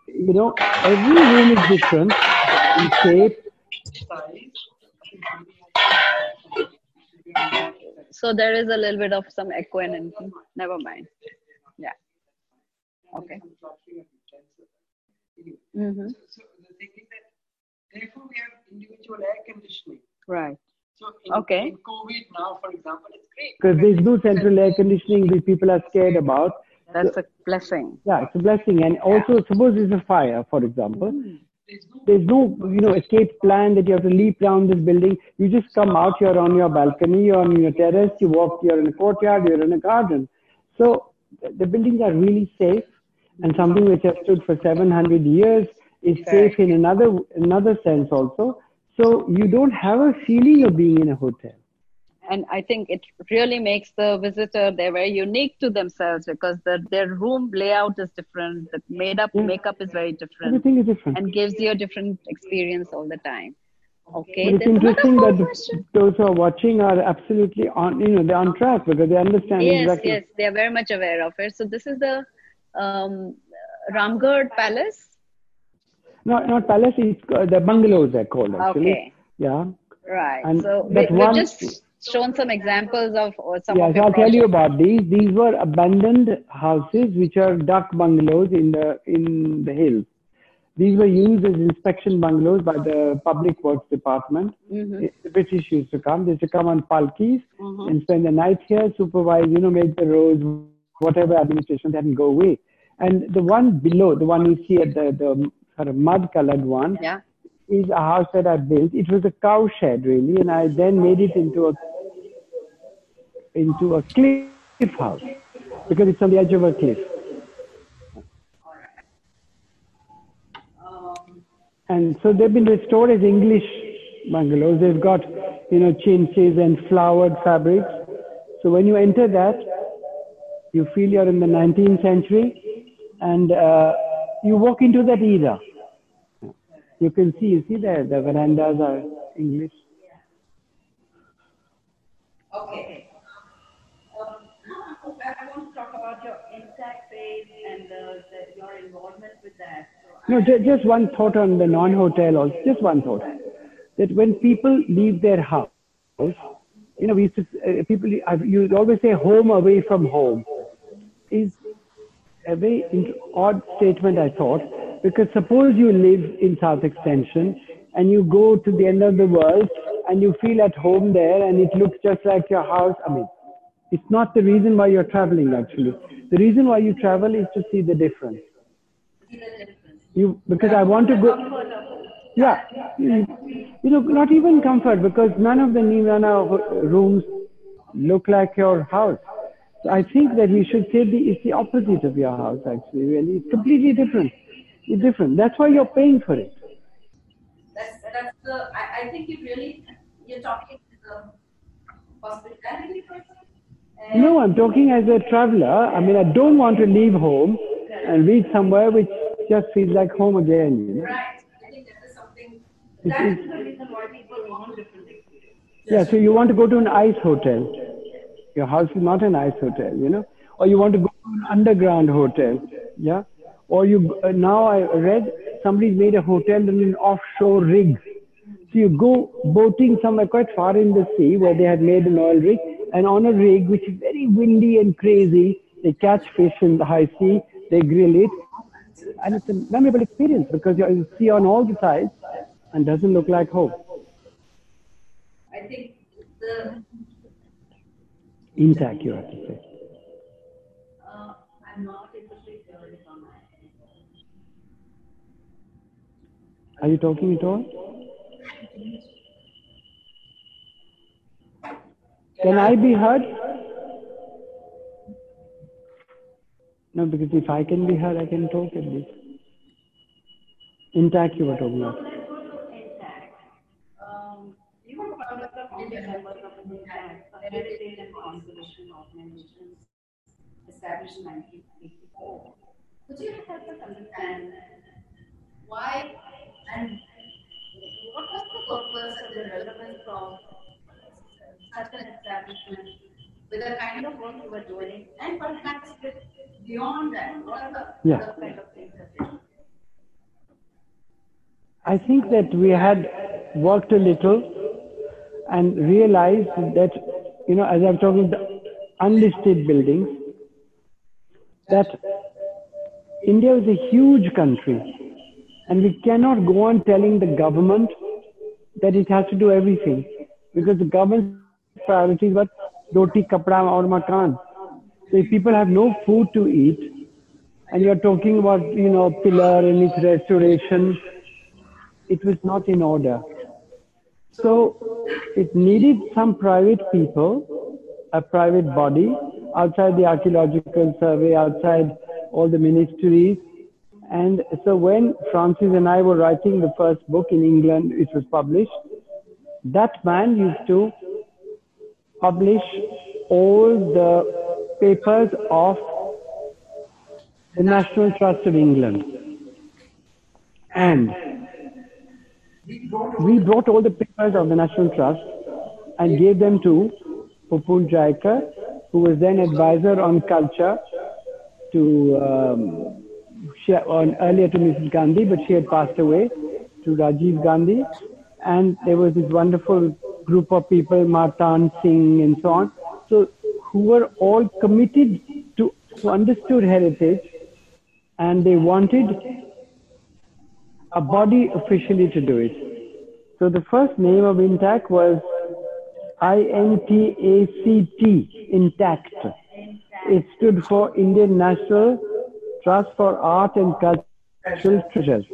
you know, every room is different in shape, so there is a little bit of some echo and anything. Never mind. Yeah. Okay. Mm-hmm. So the thing is that therefore we have individual air conditioning. Right. So in, Okay. in COVID now, for example, it's great. Because there's no central air conditioning which people are scared about. That's a blessing. Yeah, it's a blessing. And also, suppose there's a fire, for example. No There's no, you know, escape plan that you have to leap down this building. You just come out, you're on your balcony, you're on your terrace, you walk, you're in a courtyard, you're in a garden. So the- the buildings are really safe. And something which has stood for 700 years is safe in another, another sense also. So you don't have a feeling of being in a hotel. And I think it really makes the visitor, they're very unique to themselves because the, their room layout is different. The made up Yeah. makeup is very different Everything is different. and gives you a different experience all the time. Okay. But it's interesting that question. those who are watching are absolutely on, you know, they're on track because they understand Yes, exactly. yes, they are very much aware of it. So this is the um, Ramgarh Palace. No, not palace, it's uh, the bungalows they're called actually. Okay. Yeah. Right. And so we, one- just shown some examples of or some Yeah, of I'll tell you about these. These were abandoned houses which are dak bungalows in the in the hills. These were used as inspection bungalows by the Public Works Department. Mhm. The British used to come. They used to come on palkis Mhm. and spend the night here, supervise, you know, make the roads, whatever administration, then go away. And the one below, the one you see at the, the sort of mud-colored one, Yeah. Is a house that I built. It was a cow shed really, and I then made it into a into a cliff house because it's on the edge of a cliff. And so they've been restored as English bungalows. They've got, you know, chintzes and flowered fabrics. So when you enter that, you feel you're in the 19th century, and uh, you walk into that era. You can see, you see there, the verandas are English. Okay. Um, I want to talk about your INTACH phase and the, the, your involvement with that. So No, ju- just one thought on the non-hotel also, just one thought. That when people leave their house, you know, we used to, uh, people, you always say home away from home is a very odd statement, I thought, because suppose you live in South Extension and you go to the end of the world and you feel at home there and it looks just like your house. I mean, it's not the reason why you're traveling actually. The reason why you travel is to see the difference. You, because I want to go. Yeah, you, know, not even comfort because none of the Neemrana rooms look like your house. So I think that we should say the, it's the opposite of your house, actually, really. It's completely different. It's different. That's why you're paying for it. That's, that's the, I, I think you really, you're talking to the hospitality person. No, I'm talking as a traveler. I mean, I don't want to leave home and reach somewhere which just feels like home again. You know? Right, I think that is something, that is the reason why people want different experiences. Yeah, so you want to go to an ice hotel. Your house is not an ice hotel, you know, or you want to go to an underground hotel, yeah, or you uh, now I read somebody's made a hotel in an offshore rig. So you go boating somewhere quite far in the sea where they had made an oil rig, and on a rig which is very windy and crazy, they catch fish in the high sea, they grill it, and it's a memorable experience because you see on all the sides and doesn't look like home. I think the, INTACH, you have to say. Are you talking at all? Can I be heard? No, because if I can be heard, I can talk at least. INTACH, you were talking about. Established in 1984. Could you help us understand why and what was the purpose and the relevance of such an establishment with the kind of work you were doing and perhaps beyond that, what are the Yeah. other kind of things that you I think that we had worked a little and realized that, you know, as I'm talking the unlisted buildings, that India is a huge country and we cannot go on telling the government that it has to do everything because the government's priorities were roti, kapda or makan. So if people have no food to eat and you're talking about, you know, pillar and its restoration, it was not in order. So it needed some private people, a private body, outside the archaeological survey, outside all the ministries. And so when Francis and I were writing the first book in England, which was published, that man used to publish all the papers of the National Trust of England. And we brought all the papers of the National Trust and gave them to Pupul Jayakar, who was then advisor on culture to um, she, on, earlier to Mrs. Gandhi, but she had passed away to Rajiv Gandhi. And there was this wonderful group of people, Martand Singh and so on, so who were all committed to, who understood heritage, and they wanted a body officially to do it. So the first name of Intact was I-N-T-A-C-T, Intact. It stood for Indian National Trust for Art and Cultural Treasures.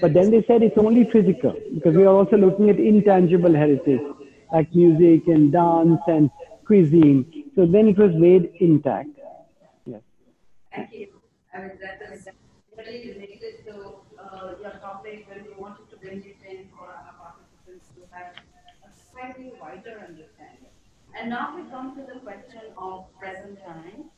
But then they said it's only physical because we are also looking at intangible heritage like music and dance and cuisine. So then it was made INTACH. Yes. Thank you. I mean, that is really related to uh, your topic when we wanted to bring it in for our participants to have a slightly wider understanding. And now we come to the question of present time.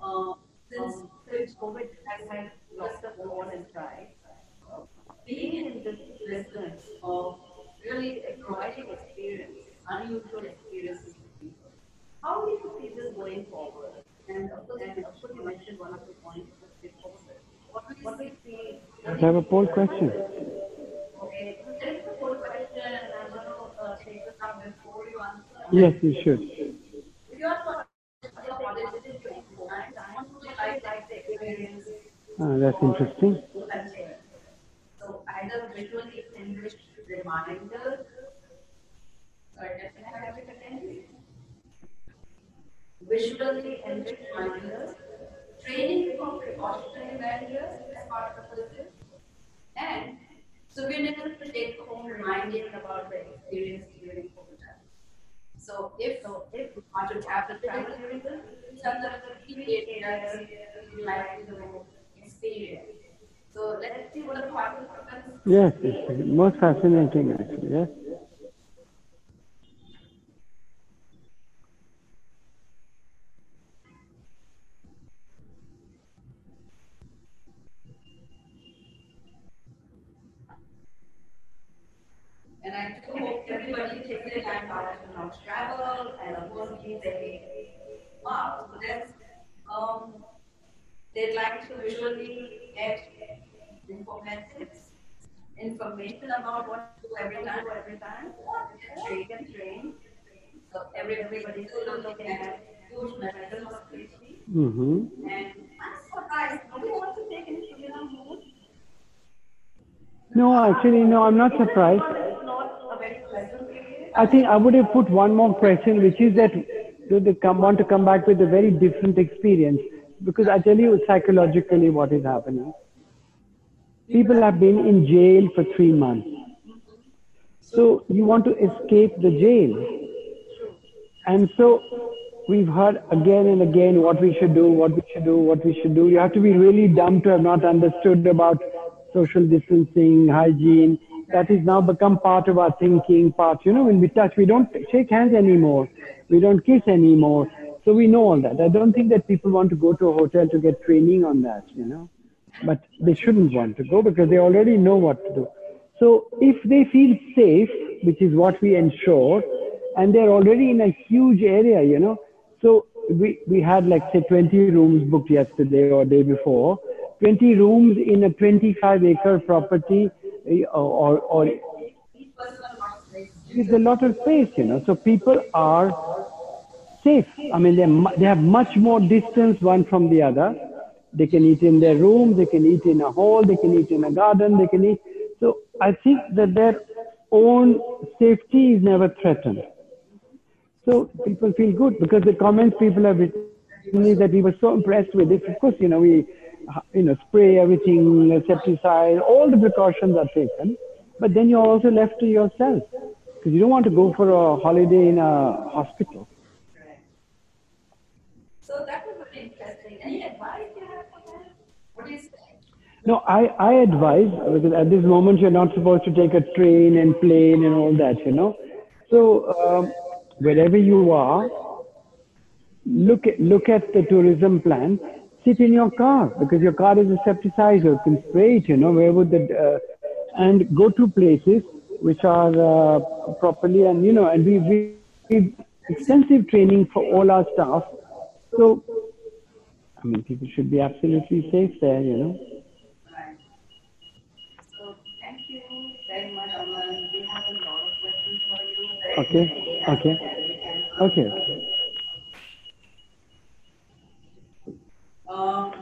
Uh, since, since COVID has had lots of war and uh, being in this business of really a providing experience, unusual experiences to people, how do you see this going forward? And of course, and of course you mentioned one of the points this. What we, what we see, I have a poll question. okay, there is a full question, and I'm going to take this up before you answer. Yes, you should. If you are for your policies to implement, Ah, that's interesting. So either visually enriched reminders, or definitely have it attended. Visually enriched reminders, training for precautionary measures as part of the visit, and souvenirs to take home reminding about the experience during COVID. So if if if we want to have the travel tourism, experience. So let's see what the participants. Yes, it's most fascinating actually. Yes. And I do hope everybody takes their time out to not travel and of course keep their wow. So that's um they'd like to visually get informative information about what to do every time, every time. Train and train. So every everybody's still looking at huge measures of safety. Mm-hmm. And I'm surprised. Do you want to take any Suriname mood? No, actually, no, I'm not surprised. It's not a very pleasant period. I think I would have put one more question, which is that do they come, want to come back with a very different experience? Because I tell you psychologically what is happening. People have been in jail for three months. So you want to escape the jail. And so we've heard again and again what we should do, what we should do, what we should do. You have to be really dumb to have not understood about social distancing, hygiene. That has now become part of our thinking, part, you know, when we touch, we don't shake hands anymore. We don't kiss anymore. So we know all that. I don't think that people want to go to a hotel to get training on that, you know. But they shouldn't want to go because they already know what to do. So if they feel safe, which is what we ensure, and they're already in a huge area, you know. So we, we had like say 20 rooms booked yesterday or day before, 20 rooms in a 25 acre property or, or it's a lot of space, you know. So people are safe. I mean, they they have much more distance one from the other. They can eat in their room, they can eat in a hall, they can eat in a garden, they can eat. So I think that their own safety is never threatened. So people feel good because the comments people have written is that we were so impressed with it. Of course, you know, we, you know, spray everything, insecticide, all the precautions are taken. But then you're also left to yourself because you don't want to go for a holiday in a hospital. Right. So that was interesting. Any advice you have for them? What do you say? No, I, I advise because at this moment you're not supposed to take a train and plane and all that, you know. So um, wherever you are, look at look at the tourism plan. Sit in your car because your car is a septicizer. You can spray it, you know. Where would the uh, and go to places which are uh, properly and you know and we we we extensive training for all our staff. So I mean, people should be absolutely safe there, you know. Right. So thank you very much, Aman. We have a lot of questions for you. Okay, okay. Okay, okay. Um,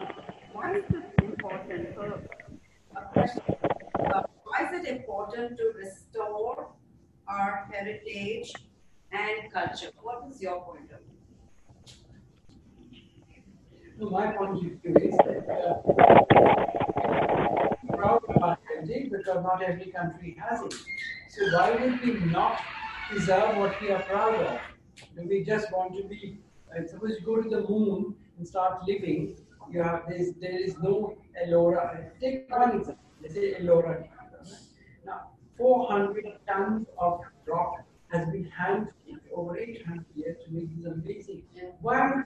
why is it important? So, uh, why is it important to restore our heritage and culture? What is your point of view? So my point of view is that uh, proud of our heritage because not every country has it. So why would we not preserve what we are proud of? Do we just want to be? Uh, suppose you go to the moon and start living, you have this. There is no Ellora. Take one example. Let's say Ellora. Now, 400 tons of rock has been hand over 800 years to make this amazing. Why.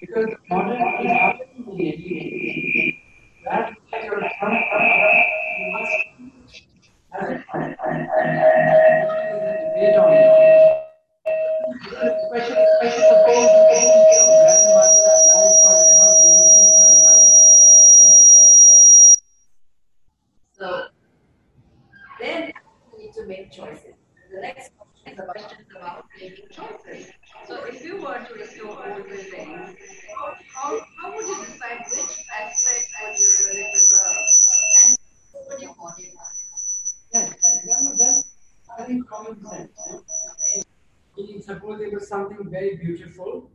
Because modern is happening. That you must how, how, how would you decide which aspect would you preserve? And would you modify? Yes, that's, that's, I think, common sense. Suppose there was something very beautiful,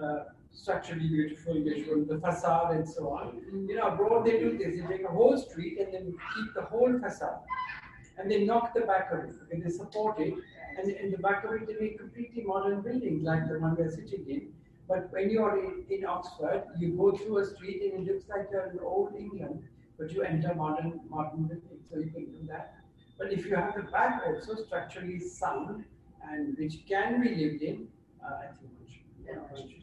uh, structurally beautiful, visual, the facade and so on. You know, abroad they do this, they take a whole street and then keep the whole facade. And they knock the back of it, and they support it, and in the back of it they make completely modern buildings like the one we're sitting in. But when you are in, in Oxford, you go through a street and it looks like you're in old England, but you enter modern modern buildings, so you can do that. But if you have the back also structurally sound and which can be lived in, uh, I think we should. Yeah.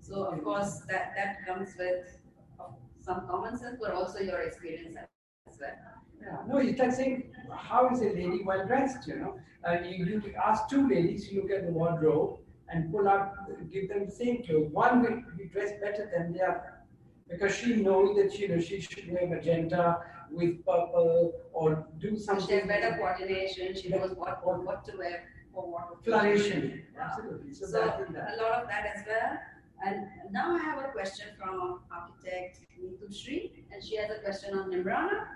So of course, that, that comes with some common sense, but also your experience as well. Yeah, no, it's like saying, how is a lady well dressed, you know? Uh, you, you ask two ladies, you look at the wardrobe and pull out, give them the same clothes. One will be dressed better than the other. Because she knows that you know she should wear magenta with purple or do So she something. has better coordination, she knows what, what, what to wear for what. Flourishing, absolutely. So, So a lot of that as well. And now I have a question from architect Neetu Shri, and she has a question on Neemrana.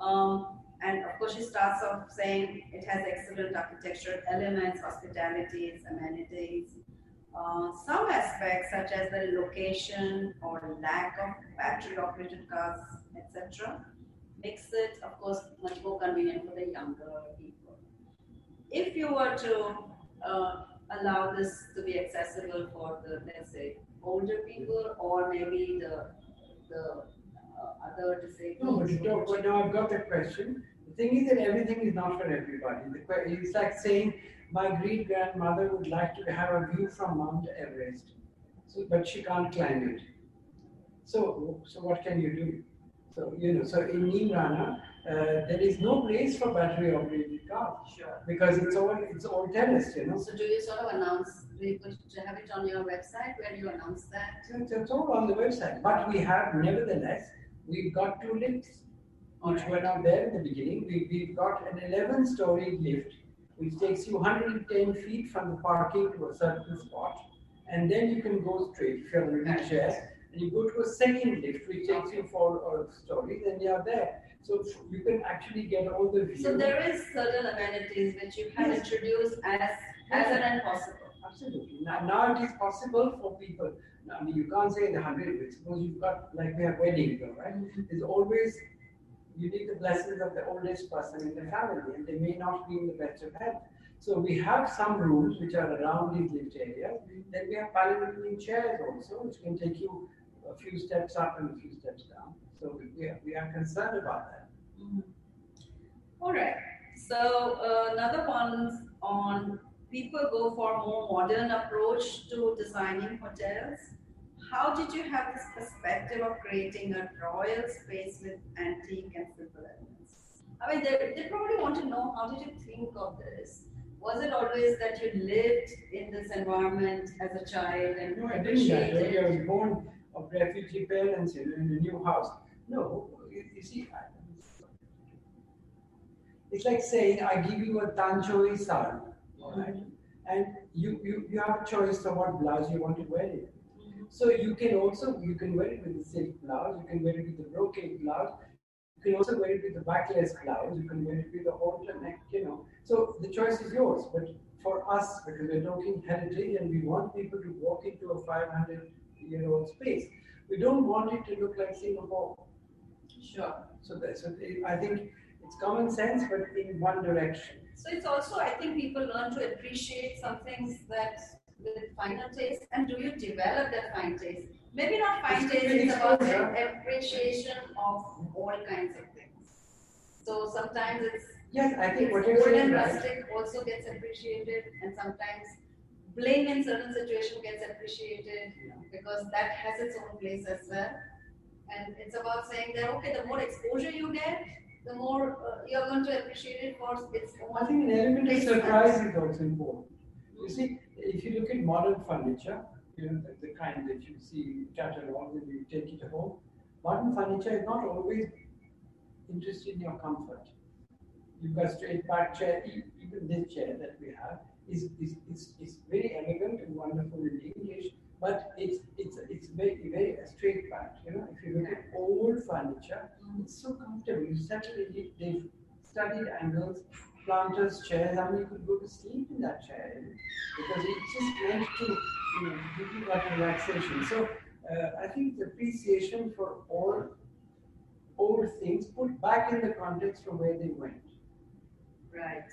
Um, and of course, she starts off saying it has excellent architectural elements, hospitalities, amenities. Uh, some aspects such as the location or lack of battery operated cars, etc., makes it, of course, much more convenient for the younger people. If you were to uh, allow this to be accessible for the, let's say, older people or maybe the, the uh, other No, but disabled. you don't, but now I've got the question. The thing is that everything is not for everybody. It's like saying, my great grandmother would like to have a view from Mount Everest, so, but she can't climb it. So, so what can you do? So, you know, so in Neemrana, uh, there is no place for battery operated cars Sure. because it's all, it's all terrace, you know. So do you sort of announce, do you put, do you have it on your website where you announce that? It's, it's all on the website, but we have nevertheless, we've got two lifts, which were not there in the beginning. We, we've got an eleven story lift, which takes you hundred and ten feet from the parking to a certain spot. And then you can go straight, if you're in a wheelchair, and you go to a second lift, which takes you four uh, stories, and you're there. So you can actually get all the view. So there is certain amenities which you have Yes. introduced as, as an and possible. Absolutely. Now, now it is possible for people. Now, I mean, you can't say in the hundred, but suppose you've got, like we have weddings, right? There's always, you need the blessings of the oldest person in the family, and they may not be in the best of health. So we have some rooms which are around these lift areas. Then we have palliative chairs also, which can take you a few steps up and a few steps down. So we are, we are concerned about that. All right. So uh, another one on people go for a more modern approach to designing hotels. How did you have this perspective of creating a royal space with antique and simple elements? I mean, they, they probably want to know how did you think of this? Was it always that you lived in this environment as a child and No, I didn't. I was born of refugee parents in, in a new house. No, you, you see, I, it's like saying I give you a tanchoi sari, all right? And you, you, you have a choice of what blouse you want to wear it. So you can also you can wear it with the silk blouse, you can wear it with the brocade blouse, you can also wear it with the backless blouse, you can wear it with the halter neck, you know. So the choice is yours. But for us, because we're talking heritage and we want people to walk into a 500 year own space, we don't want it to look like Singapore. Sure. So that, so I think it's common sense, but in one direction. So it's also, I think people learn to appreciate some things that with finer taste. And do you develop that fine taste? Maybe not fine It's taste, it's about the appreciation of all kinds of things. So sometimes it's Yes, I think what you're saying, and right? rustic also gets appreciated, and sometimes bling in certain situation gets appreciated because that has its own place as well. And it's about saying that okay, the more exposure you get, the more uh, you're going to appreciate it for its own. I think an element of surprise is also important. You see, if you look at modern furniture, you know, the, the kind that you see in catalogs and you take it home, modern furniture is not always interested in your comfort. You've got straight back chair, even this chair that we have is, is, is, is very elegant and wonderful in English, but it's, it's, it's very, very straight back. You know, if you look at old furniture, it's so comfortable. You settle in it, They've studied angles, planters, chairs. I mean, you could go to sleep in that chair because it's just meant to you know, give you that relaxation. So uh, I think the appreciation for all old things put back in the context from where they went. Right.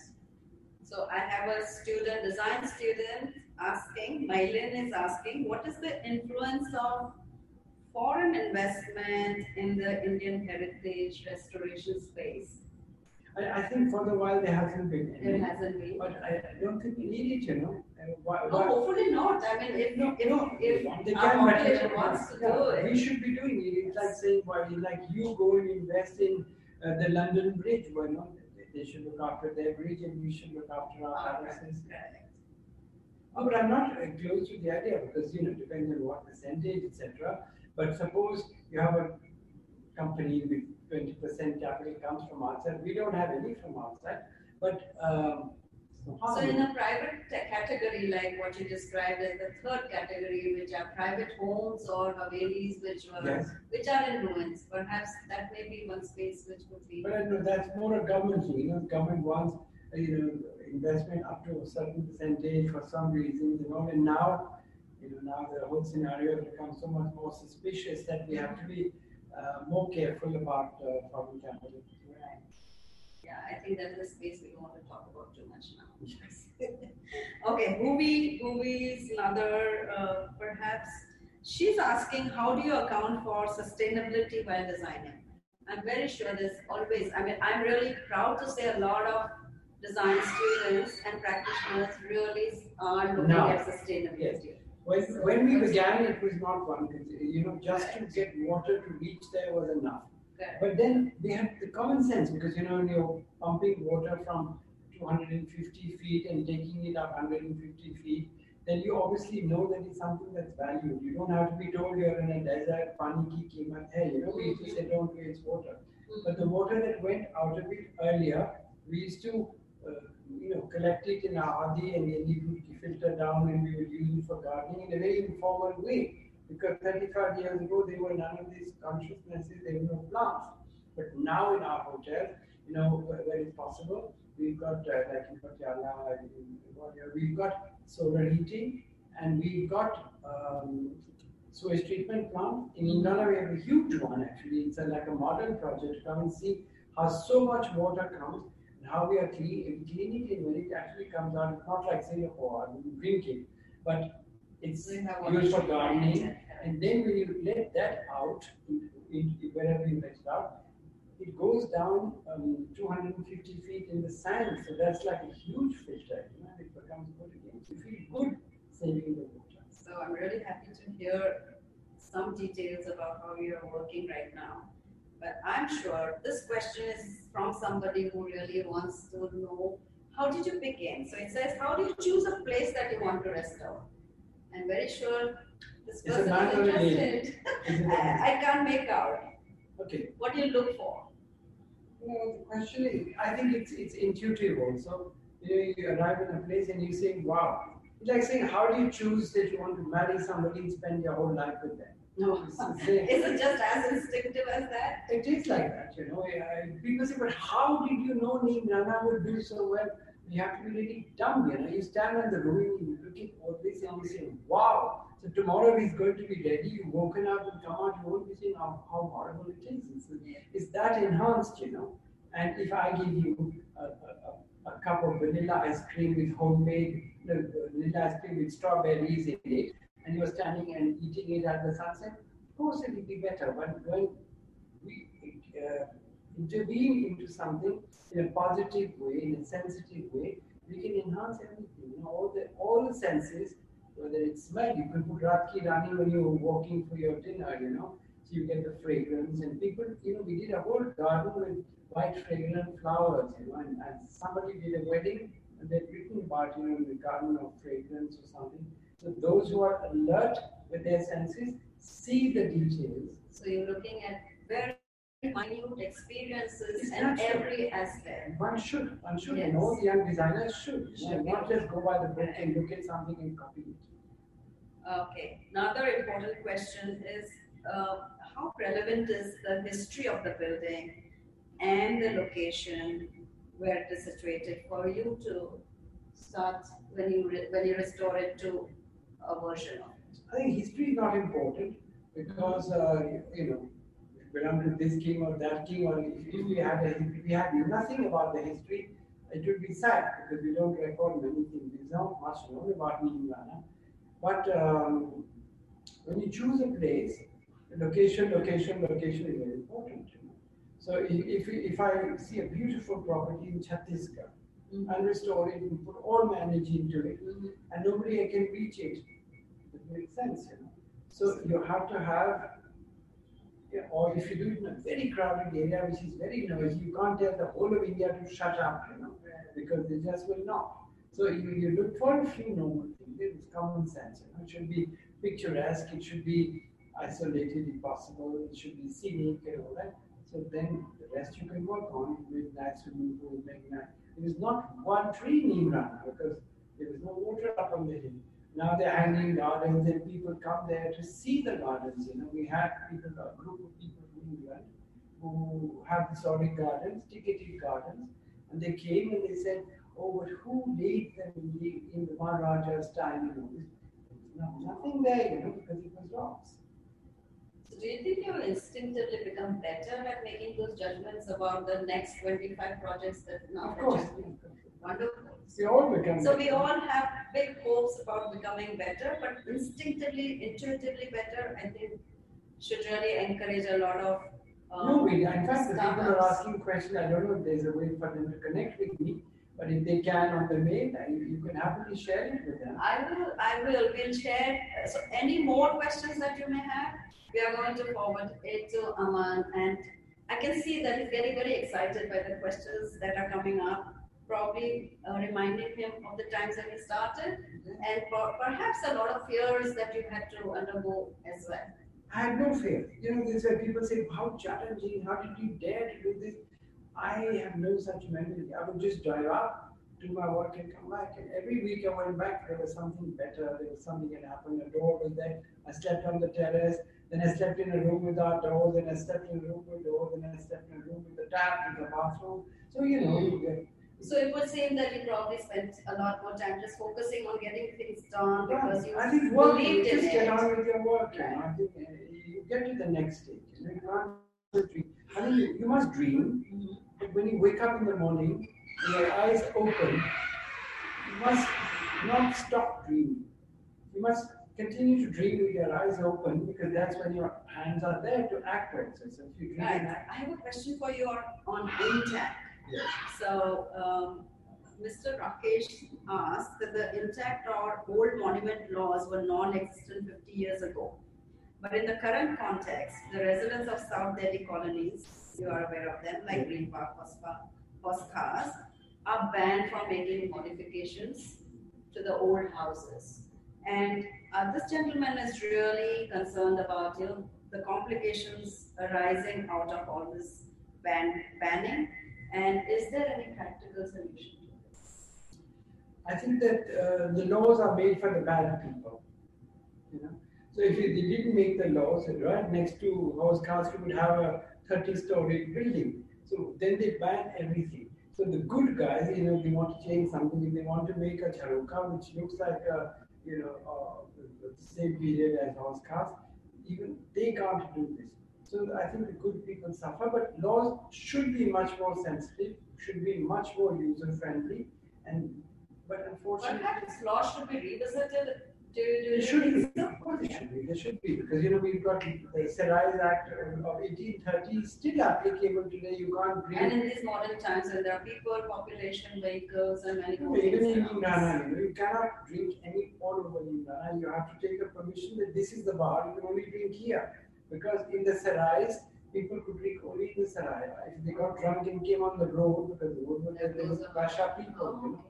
So I have a student, design student asking, Mylin is asking, what is the influence of foreign investment in the Indian heritage restoration space? I, I think for the while there hasn't been Any, There hasn't been. But I, I don't think we need it, you know. Uh, why, Oh, hopefully not. I mean, if, No, if, no, if they our population wants to yeah, do it. We should be doing it. It's like saying, why, like you go and invest in uh, the London Bridge, why not? They- should look after their region, we should look after our palaces. Oh, But I'm not uh, close to the idea because, you know, depends on what percentage, etc. But suppose you have a company with twenty percent capital comes from outside, we don't have any from outside, but, um. So in a private category, like what you described as the third category, which are private homes or havelis, which were, Yes. which are in ruins, perhaps that may be one space which would be. But know that's more a government thing, you know, government wants, you know, investment up to a certain percentage for some reasons, you know, and now, you know, now the whole scenario has become so much more suspicious that we have to be uh, more careful about uh, capital. Yeah, I think that is a space we don't want to talk about too much now. Okay, movie, movies, another, uh, perhaps, she's asking, how do you account for sustainability while designing? I'm very sure there's always, I mean, I'm really proud to say a lot of design students and practitioners really are looking at sustainability. Yes. When, when we began, it was not one, you know, just to get water to reach there was enough. Correct. But then we had the common sense because you know when you're pumping water from 250 feet and taking it up 150 feet, then you obviously know that it's something that's valued. You don't have to be told you're in a desert, pani ki kimat hai. You know, we used to say don't waste water. But the water that went out of it earlier, we used to, uh, you know, collect it in our adi and then we would filter down and we would use it for gardening in a very informal way. Because 35 years ago, there were none of these consciousnesses, there were no plants. But now in our hotels, you know, where, it's possible, we've got, uh, like in Patiala, we've got solar heating and we've got um, sewage treatment plant. In Indana, we have a huge one actually. It's a, like a modern project. Come and see how so much water comes and how we are clean, we clean it when it actually comes out, it's not like Singapore, we drink it, but it's used for gardening. And then when you let that out, in, in, wherever you let it out, it goes down um, 250 feet in the sand. So that's like a huge filter. You know, it becomes good again. You feel good saving the water. So I'm really happy to hear some details about how you're working right now. But I'm sure this question is from somebody who really wants to know how did you begin? So it says, how do you choose a place that you want to restore? I'm very sure this It's a person man is or a lady? interested. Is it a- I, I can't make out. Okay. What do you look for? No, the question is, I think it's it's intuitive also. You know, you arrive in a place and you say, wow. It's like saying, how do you choose that you want to marry somebody and spend your whole life with them? No. It's the same. Is it just as instinctive as that? It is like that, you know. Yeah, People say, but how did you know Neemrana would do so well? You have to be really dumb, you know. You stand on the ruin, you look at all this and you say, wow. So tomorrow he's going to be ready. You've woken up and come out, you won't be saying how, how horrible it is. It's, it's that enhanced, you know. And if I give you a, a, a, cup of vanilla ice cream with homemade know, vanilla ice cream with strawberries in it, and you're standing and eating it at the sunset, of course it will be better. But when we uh, intervene into something in a positive way, in a sensitive way, we can enhance everything. You know, all the all the senses, whether it's smell, you can put Ratki Rani when you're walking for your dinner, you know, so you get the fragrance. And people, you know, we did a whole garden with white fragrant flowers, you know, and, and somebody did a wedding and they'd written about, you know, the garden of fragrance or something. So those who are alert with their senses see the details So you're looking at minute experiences in every aspect. One should, one should, Yes. all young designers should, Should. not just go by the book and look at something and copy it. Okay, another important question is, uh, how relevant is the history of the building and the location where it is situated for you to start when you re- when you restore it to a version of it. I think history is not important because uh, you know belong to this king or that king or if we had a, if we had nothing about the history, it would be sad because we don't record many things. There's not much known about Neemrana. But um, when you choose a place, location, location, location is very important. You know? So if, if, if I see a beautiful property in Chhattisgarh, Mhm. and restore it and put all my energy into it, Mhm. and nobody can reach it. It makes sense, you know. So you have to have, yeah, or if you do it in a very crowded area which is very noisy, you can't tell the whole of India to shut up, you know, because they just will not. So you, you look for a few normal things. It's common sense, you know. It should be picturesque. It should be isolated if possible. It should be scenic and all that. So then the rest you can work on with nice swimming pool, make nice. There is not one tree in Neemrana because there is no water up on the hill. Now they're hanging gardens and people come there to see the gardens. You know, we had people, a group of people from England who have historic gardens, ticketed gardens, and they came and they said, "Oh, but who laid them in the, in the Maharaja's time?" You know, there's no, nothing there, you know, because it was rocks. So do you think you will instinctively become better at making those judgments about the next 25 projects that now Of course? Wonderful. We all become. So we all have big hopes about becoming better, but instinctively, intuitively better, I think should really encourage a lot of. um, No, we, in fact, the people are asking questions. I don't know if there's a way for them to connect with me, but if they can on the mail, I- you can happily share it with them. I will, I will, we'll share, so any more questions that you may have, we are going to forward it to Aman and I can see that he's getting very excited by the questions that are coming up, probably uh, reminding him of the times that he started and per- perhaps a lot of fears that you had to undergo as well. I had no fear. You know, these are people say, how challenging, how did you dare to do this? I have no such memory. I would just drive up, do my work and come back. And every week I went back, there was something better, there was something that happened, a door was there. I slept on the terrace, then I slept in a room without doors, then I slept in a room with doors, then I slept in a room with a tap, with a bathroom. So, you know, you get, So it would seem that you probably spent a lot more time just focusing on getting things done because you I think work, believed in just get it. on with your work. You know, I think uh, you get to the next stage. You, know, you can't dream. I think you, you must dream. But when you wake up in the morning, with your eyes open, you must not stop dreaming. You must continue to dream with your eyes open because that's when your hands are there to act. So if you dream, Right, I have a question for you on, on INTACH. So, um, Mr. Rakesh asked that the INTACH or old monument laws were non-existent 50 years ago. But in the current context, the residents of South Delhi colonies, you are aware of them, like Green Park, Hauz Khas, are banned from making modifications to the old houses. And uh, this gentleman is really concerned about you know, the complications arising out of all this ban- banning. And is there any practical solution to this? I think that uh, the laws are made for the bad people. You know, so if they didn't make the laws, right next to house you would have a 30-story building. So then they ban everything. So the good guys, you know, they want to change something. If they want to make a jharokha, which looks like a, you know, uh, the same period as Hauz Khas, even they can't do this. So I think the good people suffer, but laws should be much more sensitive, should be much more user friendly, and but unfortunately. Perhaps law should be revisited. Do, do you should be, so? of course there should be, there should be, because you know, we've got the Sarais Act of eighteen thirty still applicable today, you can't drink And in these modern times when there are people, population, vehicles, and many more Even in. Neemrana, you know, you cannot drink any all over Neemrana, you have to take a permission that this is the bar, you can only drink here. Because in the Sarais, people could drink only in the Sarai, if they got drunk and came on the road, because the road was, there was Pasha people, you know.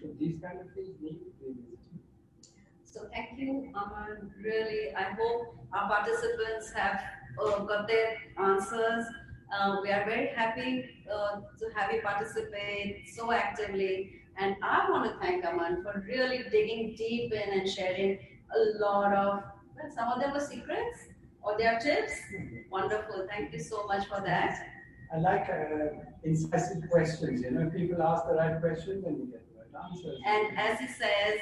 So these kind of things need to be. So thank you, Aman. Really, I hope our participants have uh, got their answers. Uh, we are very happy uh, to have you participate so actively. And I want to thank Aman for really digging deep in and sharing a lot of, well, some of them were secrets or their tips. Wonderful. Thank you so much for that. I like uh, incisive questions. You know, people ask the right questions, then you get the right answers. And as he says,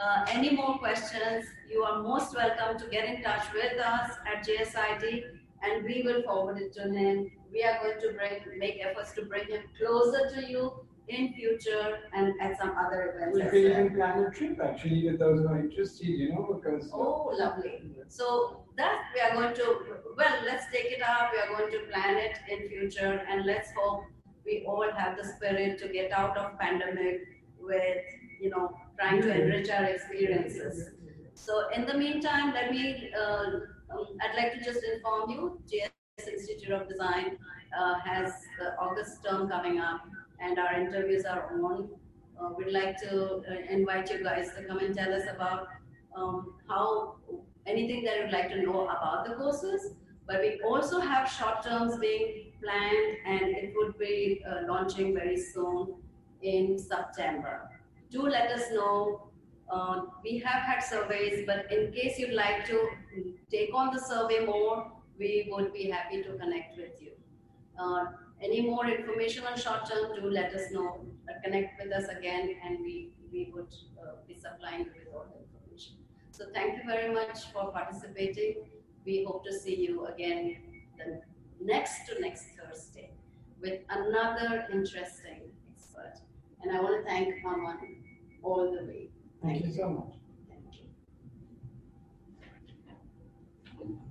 uh, any more questions, you are most welcome to get in touch with us at JSID and we will forward it to him. We are going to bring, make efforts to bring him closer to you in future and at some other events we well. even plan a trip actually with those who are interested, you know, because. uh, Oh, lovely. So that we are going to, well, let's take it up. We are going to plan it in future and let's hope we all have the spirit to get out of pandemic with, you know, trying to enrich our experiences. So in the meantime, let me, uh, um, I'd like to just inform you, JS Institute of Design uh, has the August term coming up and our interviews are on. Uh, we'd like to uh, invite you guys to come and tell us about um, how anything that you'd like to know about the courses. But we also have short terms being planned and it would be uh, launching very soon in September. Do let us know. Uh, we have had surveys, but in case you'd like to take on the survey more, we would be happy to connect with you. Uh, any more information on short term, do let us know. Uh, connect with us again, and we, we would uh, be supplying you with all the information. So thank you very much for participating. We hope to see you again the next to next Thursday with another interesting expert. And I want to thank Aman all the way. Thank you so much.